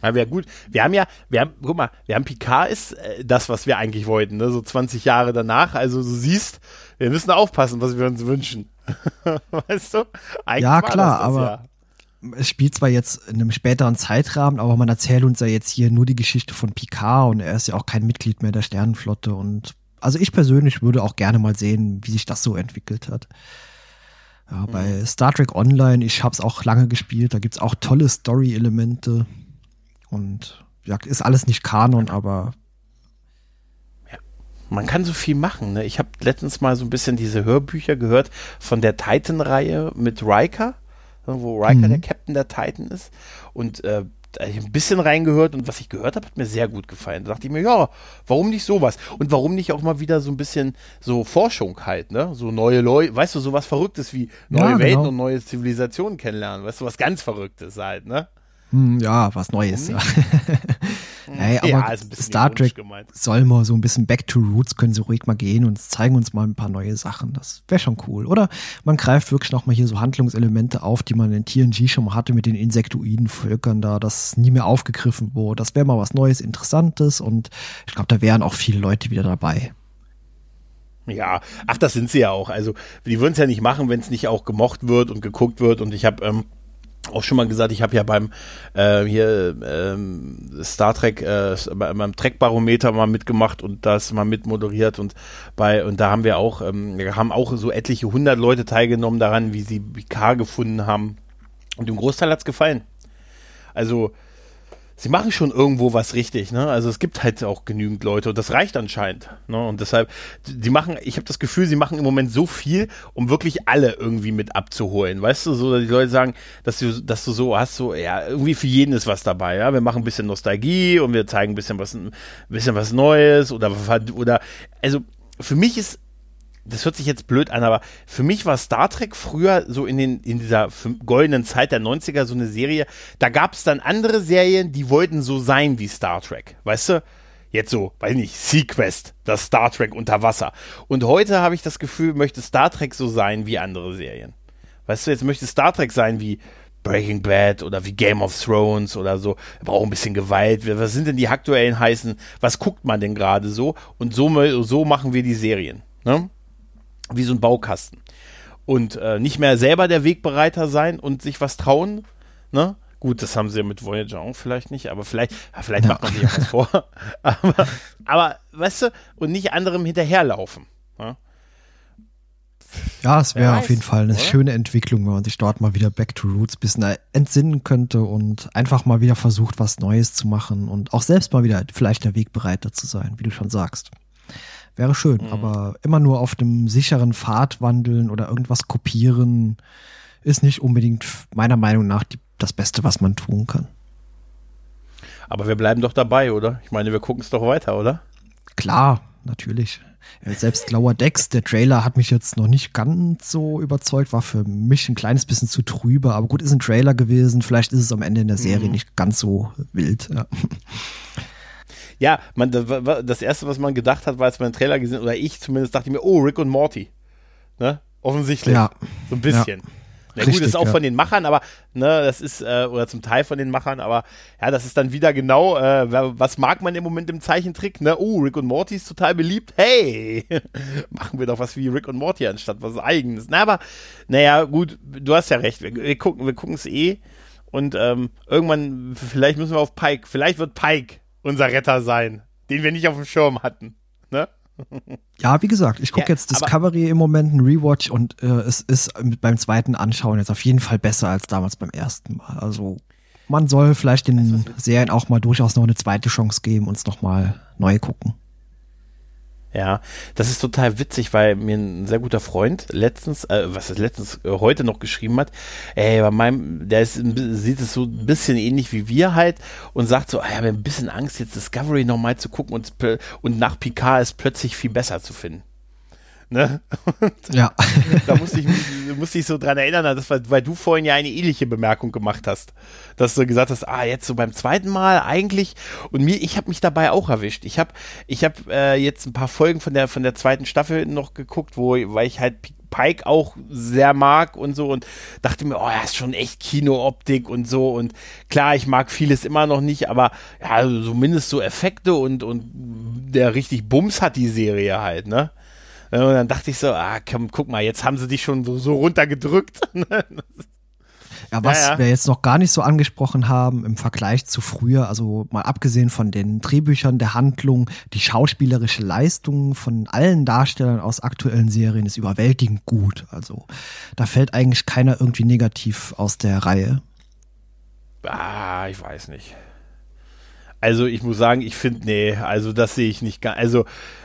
Ja, wäre gut. Wir haben ja, wir haben, guck mal, wir haben Picard ist äh, das, was wir eigentlich wollten, ne? so 20 Jahre danach. Also du siehst, wir müssen aufpassen, was wir uns wünschen. weißt du? Eigentlich ja, klar, aber, es spielt zwar jetzt in einem späteren Zeitrahmen, aber man erzählt uns ja jetzt hier nur die Geschichte von Picard und er ist ja auch kein Mitglied mehr der Sternenflotte und also ich persönlich würde auch gerne mal sehen, wie sich das so entwickelt hat. Ja, bei mhm. Star Trek Online, ich habe es auch lange gespielt, da gibt's auch tolle Story-Elemente und ja, ist alles nicht Kanon, aber man kann so viel machen. Ne? Ich habe letztens mal so ein bisschen diese Hörbücher gehört von der Titan-Reihe mit Riker, wo Riker mhm. der Captain der Titan ist. Und äh, ein bisschen reingehört und was ich gehört habe, hat mir sehr gut gefallen. Da dachte ich mir, ja, warum nicht sowas? Und warum nicht auch mal wieder so ein bisschen so Forschung halt, ne? So neue Leute, weißt du, sowas Verrücktes wie neue ja, Welten genau. und neue Zivilisationen kennenlernen, weißt du, was ganz Verrücktes halt, ne? Hm, ja, was Neues, ja. Hey, aber ja, Star Trek soll mal so ein bisschen back to roots, können sie ruhig mal gehen und zeigen uns mal ein paar neue Sachen. Das wäre schon cool. Oder man greift wirklich noch mal hier so Handlungselemente auf, die man in TNG schon mal hatte mit den insektoiden Völkern da, das nie mehr aufgegriffen wurde. Das wäre mal was Neues, Interessantes und ich glaube, da wären auch viele Leute wieder dabei. Ja, ach, das sind sie ja auch. Also, die würden es ja nicht machen, wenn es nicht auch gemocht wird und geguckt wird. Und ich habe ähm, auch schon mal gesagt, ich habe ja beim äh, hier ähm, Star Trek äh, beim Trek-Barometer mal mitgemacht und das mal mitmoderiert und bei und da haben wir auch ähm, haben auch so etliche hundert Leute teilgenommen daran, wie sie Picard gefunden haben und dem Großteil hat's gefallen. Also sie machen schon irgendwo was richtig, ne? Also es gibt halt auch genügend Leute und das reicht anscheinend, ne? Und deshalb, die machen, ich habe das Gefühl, sie machen im Moment so viel, um wirklich alle irgendwie mit abzuholen, weißt du, so dass die Leute sagen, dass du, dass du so hast, so ja irgendwie für jeden ist was dabei, ja? Wir machen ein bisschen Nostalgie und wir zeigen ein bisschen was, ein bisschen was Neues oder oder also für mich ist das hört sich jetzt blöd an, aber für mich war Star Trek früher so in, den, in dieser goldenen Zeit der 90er so eine Serie, da gab es dann andere Serien, die wollten so sein wie Star Trek, weißt du? Jetzt so, weiß nicht, Sequest, das Star Trek unter Wasser. Und heute habe ich das Gefühl, möchte Star Trek so sein wie andere Serien. Weißt du, jetzt möchte Star Trek sein wie Breaking Bad oder wie Game of Thrones oder so. Wir brauchen ein bisschen Gewalt. Was sind denn die aktuellen heißen? Was guckt man denn gerade so? Und so, so machen wir die Serien. Ne? Wie so ein Baukasten. Und äh, nicht mehr selber der Wegbereiter sein und sich was trauen, ne? Gut, das haben sie ja mit Voyager auch vielleicht nicht, aber vielleicht, ja, vielleicht ja. macht man sich was vor. aber, aber, weißt du, und nicht anderem hinterherlaufen. Ne? Ja, es wäre auf jeden Fall eine oder? schöne Entwicklung, wenn man sich dort mal wieder Back to Roots ein bisschen entsinnen könnte und einfach mal wieder versucht, was Neues zu machen und auch selbst mal wieder vielleicht der Wegbereiter zu sein, wie du schon sagst. Wäre schön, mhm. aber immer nur auf dem sicheren Pfad wandeln oder irgendwas kopieren ist nicht unbedingt meiner Meinung nach die, das Beste, was man tun kann. Aber wir bleiben doch dabei, oder? Ich meine, wir gucken es doch weiter, oder? Klar, natürlich. Selbst Lower Decks, der Trailer hat mich jetzt noch nicht ganz so überzeugt, war für mich ein kleines bisschen zu trübe, aber gut, ist ein Trailer gewesen, vielleicht ist es am Ende in der Serie mhm. nicht ganz so wild. Ja. Ja, man, das erste, was man gedacht hat, war, als man den Trailer gesehen oder ich zumindest dachte ich mir, oh, Rick und Morty. Ne? Offensichtlich. Ja. So ein bisschen. Ja. Na gut, Richtig, ist auch ja. von den Machern, aber ne, das ist, äh, oder zum Teil von den Machern, aber ja, das ist dann wieder genau, äh, was mag man im Moment im Zeichentrick, ne? Oh, Rick und Morty ist total beliebt. Hey, machen wir doch was wie Rick und Morty anstatt was eigenes. Na, aber, naja, gut, du hast ja recht. Wir, wir gucken, wir es eh. Und ähm, irgendwann, vielleicht müssen wir auf Pike, vielleicht wird Pike unser Retter sein, den wir nicht auf dem Schirm hatten. Ne? Ja, wie gesagt, ich gucke ja, jetzt Discovery im Moment, ein Rewatch und äh, es ist beim zweiten Anschauen jetzt auf jeden Fall besser als damals beim ersten Mal. Also man soll vielleicht den Serien auch mal durchaus noch eine zweite Chance geben und es nochmal neu gucken. Ja, das ist total witzig, weil mir ein sehr guter Freund letztens, äh, was ist letztens äh, heute noch geschrieben hat, ey, bei meinem, der ist, sieht es so ein bisschen ähnlich wie wir halt und sagt so, ah, ich habe ein bisschen Angst, jetzt Discovery nochmal zu gucken und, und nach Picard ist plötzlich viel besser zu finden. Ne? Ja. da musste ich, musste ich so dran erinnern, das war, weil du vorhin ja eine ähnliche Bemerkung gemacht hast, dass du gesagt hast, ah, jetzt so beim zweiten Mal eigentlich und mir, ich habe mich dabei auch erwischt. Ich habe ich hab, äh, jetzt ein paar Folgen von der, von der zweiten Staffel noch geguckt, wo, weil ich halt Pike auch sehr mag und so und dachte mir, oh, er ist schon echt Kinooptik und so und klar, ich mag vieles immer noch nicht, aber ja, zumindest so Effekte und, und der richtig Bums hat die Serie halt, ne? Und dann dachte ich so, ah, komm, guck mal, jetzt haben sie dich schon so, so runtergedrückt. Ja, was Ja, ja. wir jetzt noch gar nicht so angesprochen haben im Vergleich zu früher, also mal abgesehen von den Drehbüchern, der Handlung, die schauspielerische Leistung von allen Darstellern aus aktuellen Serien ist überwältigend gut. Also da fällt eigentlich keiner irgendwie negativ aus der Reihe. Ah, ich weiß nicht. Also ich muss sagen, ich finde, nee, also das sehe ich nicht ganz. Also,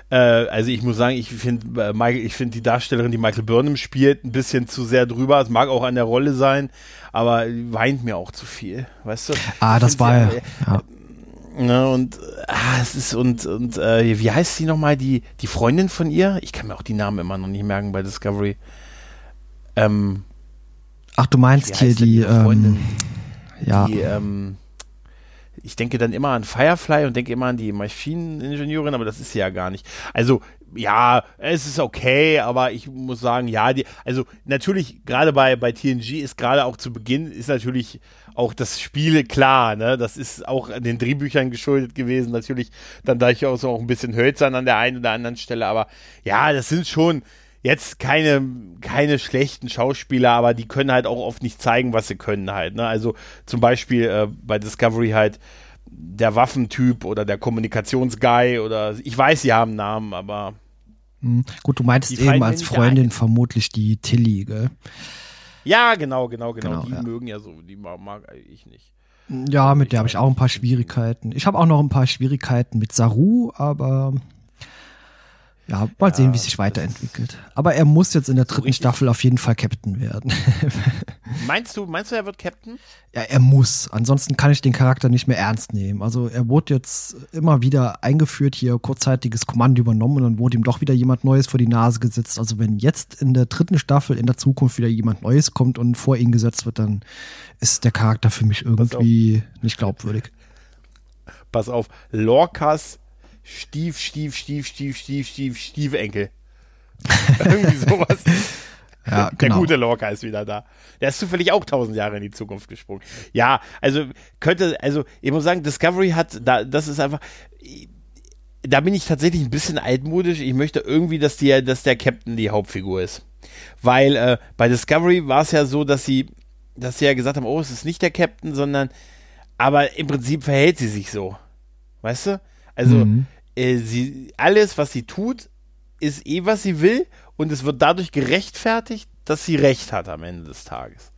äh, also ich muss sagen, ich finde äh, Michael, ich finde die Darstellerin, die Michael Burnham spielt, ein bisschen zu sehr drüber. Es mag auch an der Rolle sein, aber weint mir auch zu viel, weißt du? Ah, das war ja. ja. Ne, und ah, es ist und und äh, wie heißt sie nochmal die die Freundin von ihr? Ich kann mir auch die Namen immer noch nicht merken bei Discovery. Ähm, Ach, du meinst hier die, ihre Freundin? ähm, ja, die ähm, ich denke dann immer an Firefly und denke immer an die Maschineningenieurin, aber das ist sie ja gar nicht. Also ja, es ist okay, aber ich muss sagen, ja, die, also natürlich gerade bei bei TNG ist gerade auch zu Beginn ist natürlich auch das Spiel klar, ne? Das ist auch den Drehbüchern geschuldet gewesen, natürlich dann durchaus auch ein bisschen hölzern an der einen oder anderen Stelle, aber ja, das sind schon jetzt keine, keine schlechten Schauspieler, aber die können halt auch oft nicht zeigen, was sie können halt. Ne? Also zum Beispiel äh, bei Discovery halt der Waffentyp oder der Kommunikationsguy oder ich weiß, sie haben Namen, aber hm. gut, du meintest eben als Freundin vermutlich die Tilly, gell? ja, genau, genau, genau. Genau, die ja. mögen ja so, die mag, mag ich nicht. Ja, mit der habe ich auch ein paar Schwierigkeiten. Ich habe auch noch ein paar Schwierigkeiten mit Saru, aber ja, mal sehen, wie sich weiterentwickelt. Aber er muss jetzt in der dritten Staffel auf jeden Fall Captain werden. Meinst du, meinst du, er wird Captain? ja, er muss. Ansonsten kann ich den Charakter nicht mehr ernst nehmen. Also er wurde jetzt immer wieder eingeführt, hier kurzzeitiges Kommando übernommen und dann wurde ihm doch wieder jemand Neues vor die Nase gesetzt. Also wenn jetzt in der dritten Staffel in der Zukunft wieder jemand Neues kommt und vor ihn gesetzt wird, dann ist der Charakter für mich irgendwie nicht glaubwürdig. Pass auf, Lorcas Stief, Stief, Stief, Stief, Stief, Stief, Stiefenkel. Irgendwie sowas. Ja, Der genau. gute Lorca ist wieder da. Der ist zufällig auch tausend Jahre in die Zukunft gesprungen. Ja, also könnte, also ich muss sagen, Discovery hat, da, das ist einfach, da bin ich tatsächlich ein bisschen altmodisch. Ich möchte irgendwie, dass, die, dass der Captain die Hauptfigur ist. Weil äh, bei Discovery war es ja so, dass sie, dass sie ja gesagt haben, oh, es ist nicht der Captain, sondern, aber im Prinzip verhält sie sich so. Weißt du? Also, Mhm. äh, sie, alles, was sie tut, ist eh, was sie will und es wird dadurch gerechtfertigt, dass sie recht hat am Ende des Tages.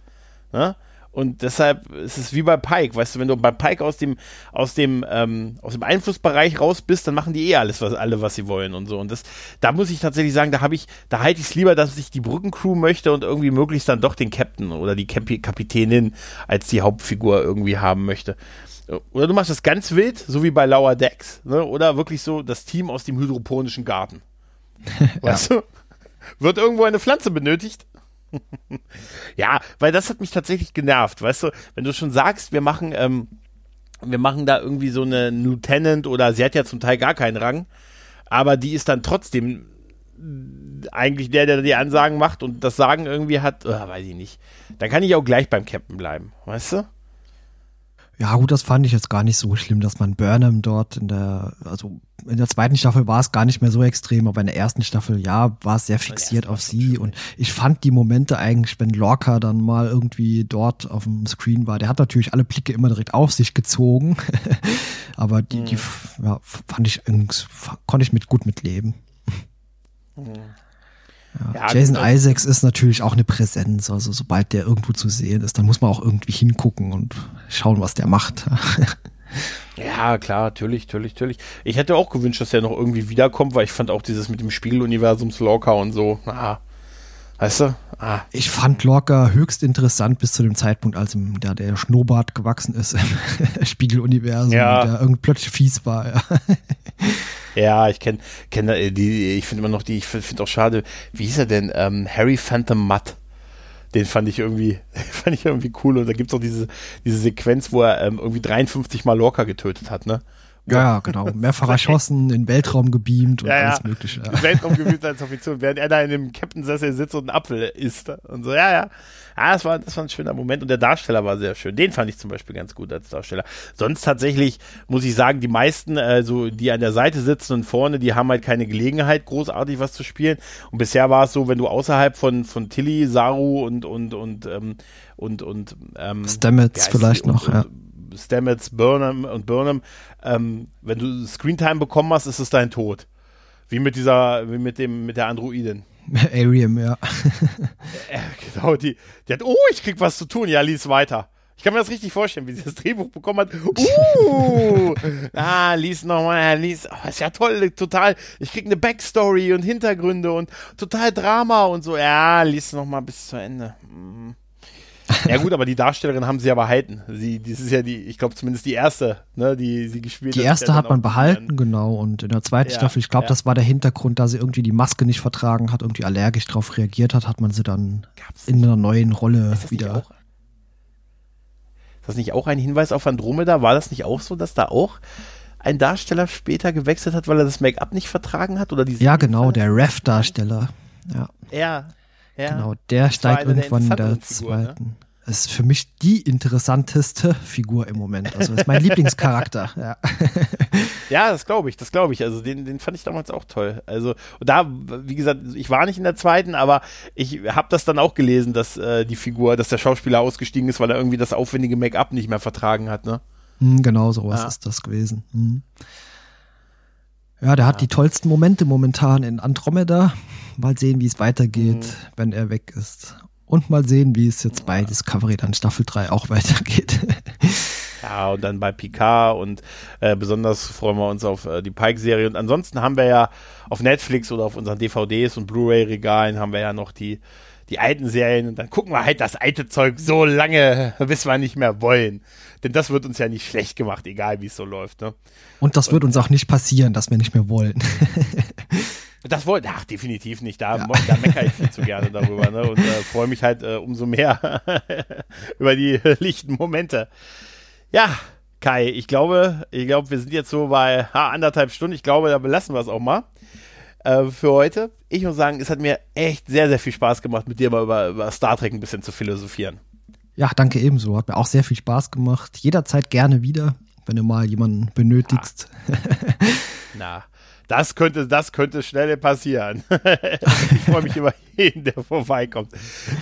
Ne? Und deshalb ist es wie bei Pike, weißt du, wenn du bei Pike aus dem, aus dem, ähm, aus dem Einflussbereich raus bist, dann machen die eh alles, was, alle, was sie wollen und so. Und das, da muss ich tatsächlich sagen, da habe ich, da halte ich es lieber, dass ich die Brückencrew möchte und irgendwie möglichst dann doch den Captain oder die Kapi Kapitänin als die Hauptfigur irgendwie haben möchte. Oder du machst das ganz wild, so wie bei Lower Decks, ne? oder wirklich so das Team aus dem hydroponischen Garten. Weißt du? Wird irgendwo eine Pflanze benötigt? ja, weil das hat mich tatsächlich genervt, weißt du, wenn du schon sagst, wir machen, ähm, wir machen da irgendwie so eine Lieutenant oder sie hat ja zum Teil gar keinen Rang, aber die ist dann trotzdem eigentlich der, der die Ansagen macht und das Sagen irgendwie hat, äh, weiß ich nicht. Dann kann ich auch gleich beim Captain bleiben, weißt du? Ja, gut, das fand ich jetzt gar nicht so schlimm, dass man Burnham dort in der, also in der zweiten Staffel war es gar nicht mehr so extrem, aber in der ersten Staffel, ja, war es sehr fixiert auf sie und ich fand die Momente eigentlich, wenn Lorca dann mal irgendwie dort auf dem Screen war, der hat natürlich alle Blicke immer direkt auf sich gezogen, aber die, die, ja, fand ich, konnte ich mit gut mitleben. Ja, Ja, Jason Isaacs ist natürlich auch eine Präsenz. Also sobald der irgendwo zu sehen ist, dann muss man auch irgendwie hingucken und schauen, was der macht. Ja, klar, natürlich, natürlich, natürlich. Ich hätte auch gewünscht, dass er noch irgendwie wiederkommt, weil ich fand auch dieses mit dem Spiegeluniversums Lorca und so, ah, weißt du? Ah, Ich fand Lorca höchst interessant bis zu dem Zeitpunkt, als ihm da der Schnurrbart gewachsen ist im Spiegeluniversum Ja. und der irgendwie plötzlich fies war. Ja. ja, ich kenne kenn, äh, die, ich finde immer noch die, ich finde find auch schade, wie hieß er denn? Ähm, Harry Phantom Mutt. Den fand ich irgendwie, fand ich irgendwie cool. Und da gibt es auch diese, diese Sequenz, wo er ähm, irgendwie 53 Mal Lorca getötet hat, ne? Ja, genau. Mehrfach erschossen, in den Weltraum gebeamt und ja, alles ja. Mögliche. Ja. Weltraum gebeamt als Offizier, während er da in dem Captain-Sessel sitzt und einen Apfel isst. Und so, ja, ja. Ja, das war, das war ein schöner Moment und der Darsteller war sehr schön. Den fand ich zum Beispiel ganz gut als Darsteller. Sonst tatsächlich muss ich sagen, die meisten, äh, so, die an der Seite sitzen und vorne, die haben halt keine Gelegenheit, großartig was zu spielen. Und bisher war es so, wenn du außerhalb von, von Tilly, Saru und, und, und, ähm, und, und, ähm, Stamets vielleicht noch, und, ja. Stamets, Burnham und Burnham, ähm, wenn du Screentime bekommen hast, ist es dein Tod. Wie mit dieser, wie mit dem, mit der Androidin. Ariam, ja. ja. Genau, die, die hat, oh, ich krieg was zu tun, ja, lies weiter. Ich kann mir das richtig vorstellen, wie sie das Drehbuch bekommen hat. Uh, ah, lies nochmal, lies, oh, ist ja toll, total. Ich krieg eine Backstory und Hintergründe und total Drama und so. Ja, lies nochmal bis zu Ende. Mhm. Ja gut, aber die Darstellerin haben sie ja behalten. Sie, das ist ja die, ich glaube zumindest die erste, ne, die sie gespielt hat. Die erste hat man behalten, genau. Und in der zweiten ja, Staffel, ich glaube, ja. das war der Hintergrund, da sie irgendwie die Maske nicht vertragen hat, irgendwie allergisch drauf reagiert hat, hat man sie dann Gab's in einer neuen Rolle wieder. Ist das nicht auch ein Hinweis auf Andromeda? War das nicht auch so, dass da auch ein Darsteller später gewechselt hat, weil er das Make-up nicht vertragen hat? Oder ja, genau, der Rev-Darsteller. Ja. ja. Ja, genau, der steigt irgendwann in der zweiten. Ne? Ist für mich die interessanteste Figur im Moment. Also das ist mein Lieblingscharakter. Ja, ja das glaube ich, das glaube ich. Also den, den fand ich damals auch toll. Also da, wie gesagt, ich war nicht in der zweiten, aber ich habe das dann auch gelesen, dass äh, die Figur, dass der Schauspieler ausgestiegen ist, weil er irgendwie das aufwendige Make-up nicht mehr vertragen hat. Ne? Mhm, genau so was ja. ist das gewesen. Mhm. Ja, der hat die tollsten Momente momentan in Andromeda. Mal sehen, wie es weitergeht, mhm. wenn er weg ist. Und mal sehen, wie es jetzt bei Discovery dann Staffel 3 auch weitergeht. Ja, und dann bei Picard und äh, besonders freuen wir uns auf äh, die Pike-Serie. Und ansonsten haben wir ja auf Netflix oder auf unseren DVDs und Blu-ray-Regalen haben wir ja noch die, die alten Serien und dann gucken wir halt das alte Zeug so lange, bis wir nicht mehr wollen. Denn das wird uns ja nicht schlecht gemacht, egal wie es so läuft. Ne? Und das wird uns auch nicht passieren, dass wir nicht mehr wollen. Das wollte, ach, definitiv nicht. Da, ja. da meckere ich viel zu gerne darüber ne? und äh, freue mich halt äh, umso mehr über die äh, lichten Momente. Ja, Kai, ich glaube, ich glaube, wir sind jetzt so bei ha, anderthalb Stunden. Ich glaube, da belassen wir es auch mal äh, für heute. Ich muss sagen, es hat mir echt sehr, sehr viel Spaß gemacht, mit dir mal über, über Star Trek ein bisschen zu philosophieren. Ja, danke ebenso. Hat mir auch sehr viel Spaß gemacht. Jederzeit gerne wieder, wenn du mal jemanden benötigst. Ja. Na, das könnte, das könnte schnell passieren. ich freue mich über jeden, der vorbeikommt.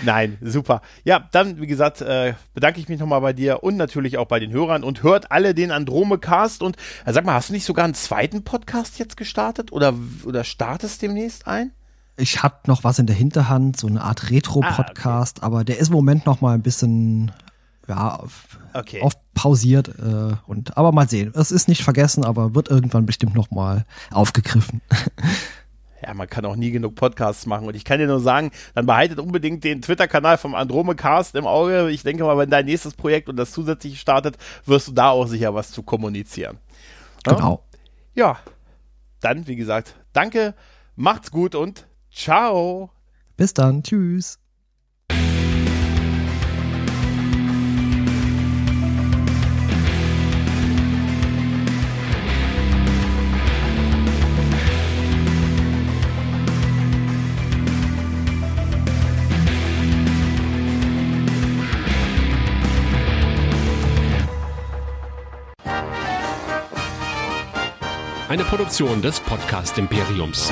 Nein, super. Ja, dann, wie gesagt, äh, bedanke ich mich nochmal bei dir und natürlich auch bei den Hörern und hört alle den Androme-Cast und äh, sag mal, hast du nicht sogar einen zweiten Podcast jetzt gestartet oder, oder startest demnächst ein? Ich habe noch was in der Hinterhand, so eine Art Retro-Podcast, ah, okay. aber der ist im Moment noch mal ein bisschen ja, auf, okay. auf pausiert. Äh, und, aber mal sehen. Es ist nicht vergessen, aber wird irgendwann bestimmt noch mal aufgegriffen. ja, man kann auch nie genug Podcasts machen. Und ich kann dir nur sagen, dann behaltet unbedingt den Twitter-Kanal vom Andromecast im Auge. Ich denke mal, wenn dein nächstes Projekt und das zusätzliche startet, wirst du da auch sicher was zu kommunizieren. Genau. Ja, dann, wie gesagt, danke, macht's gut und ciao. Bis dann, tschüss. eine Produktion des Podcast Imperiums.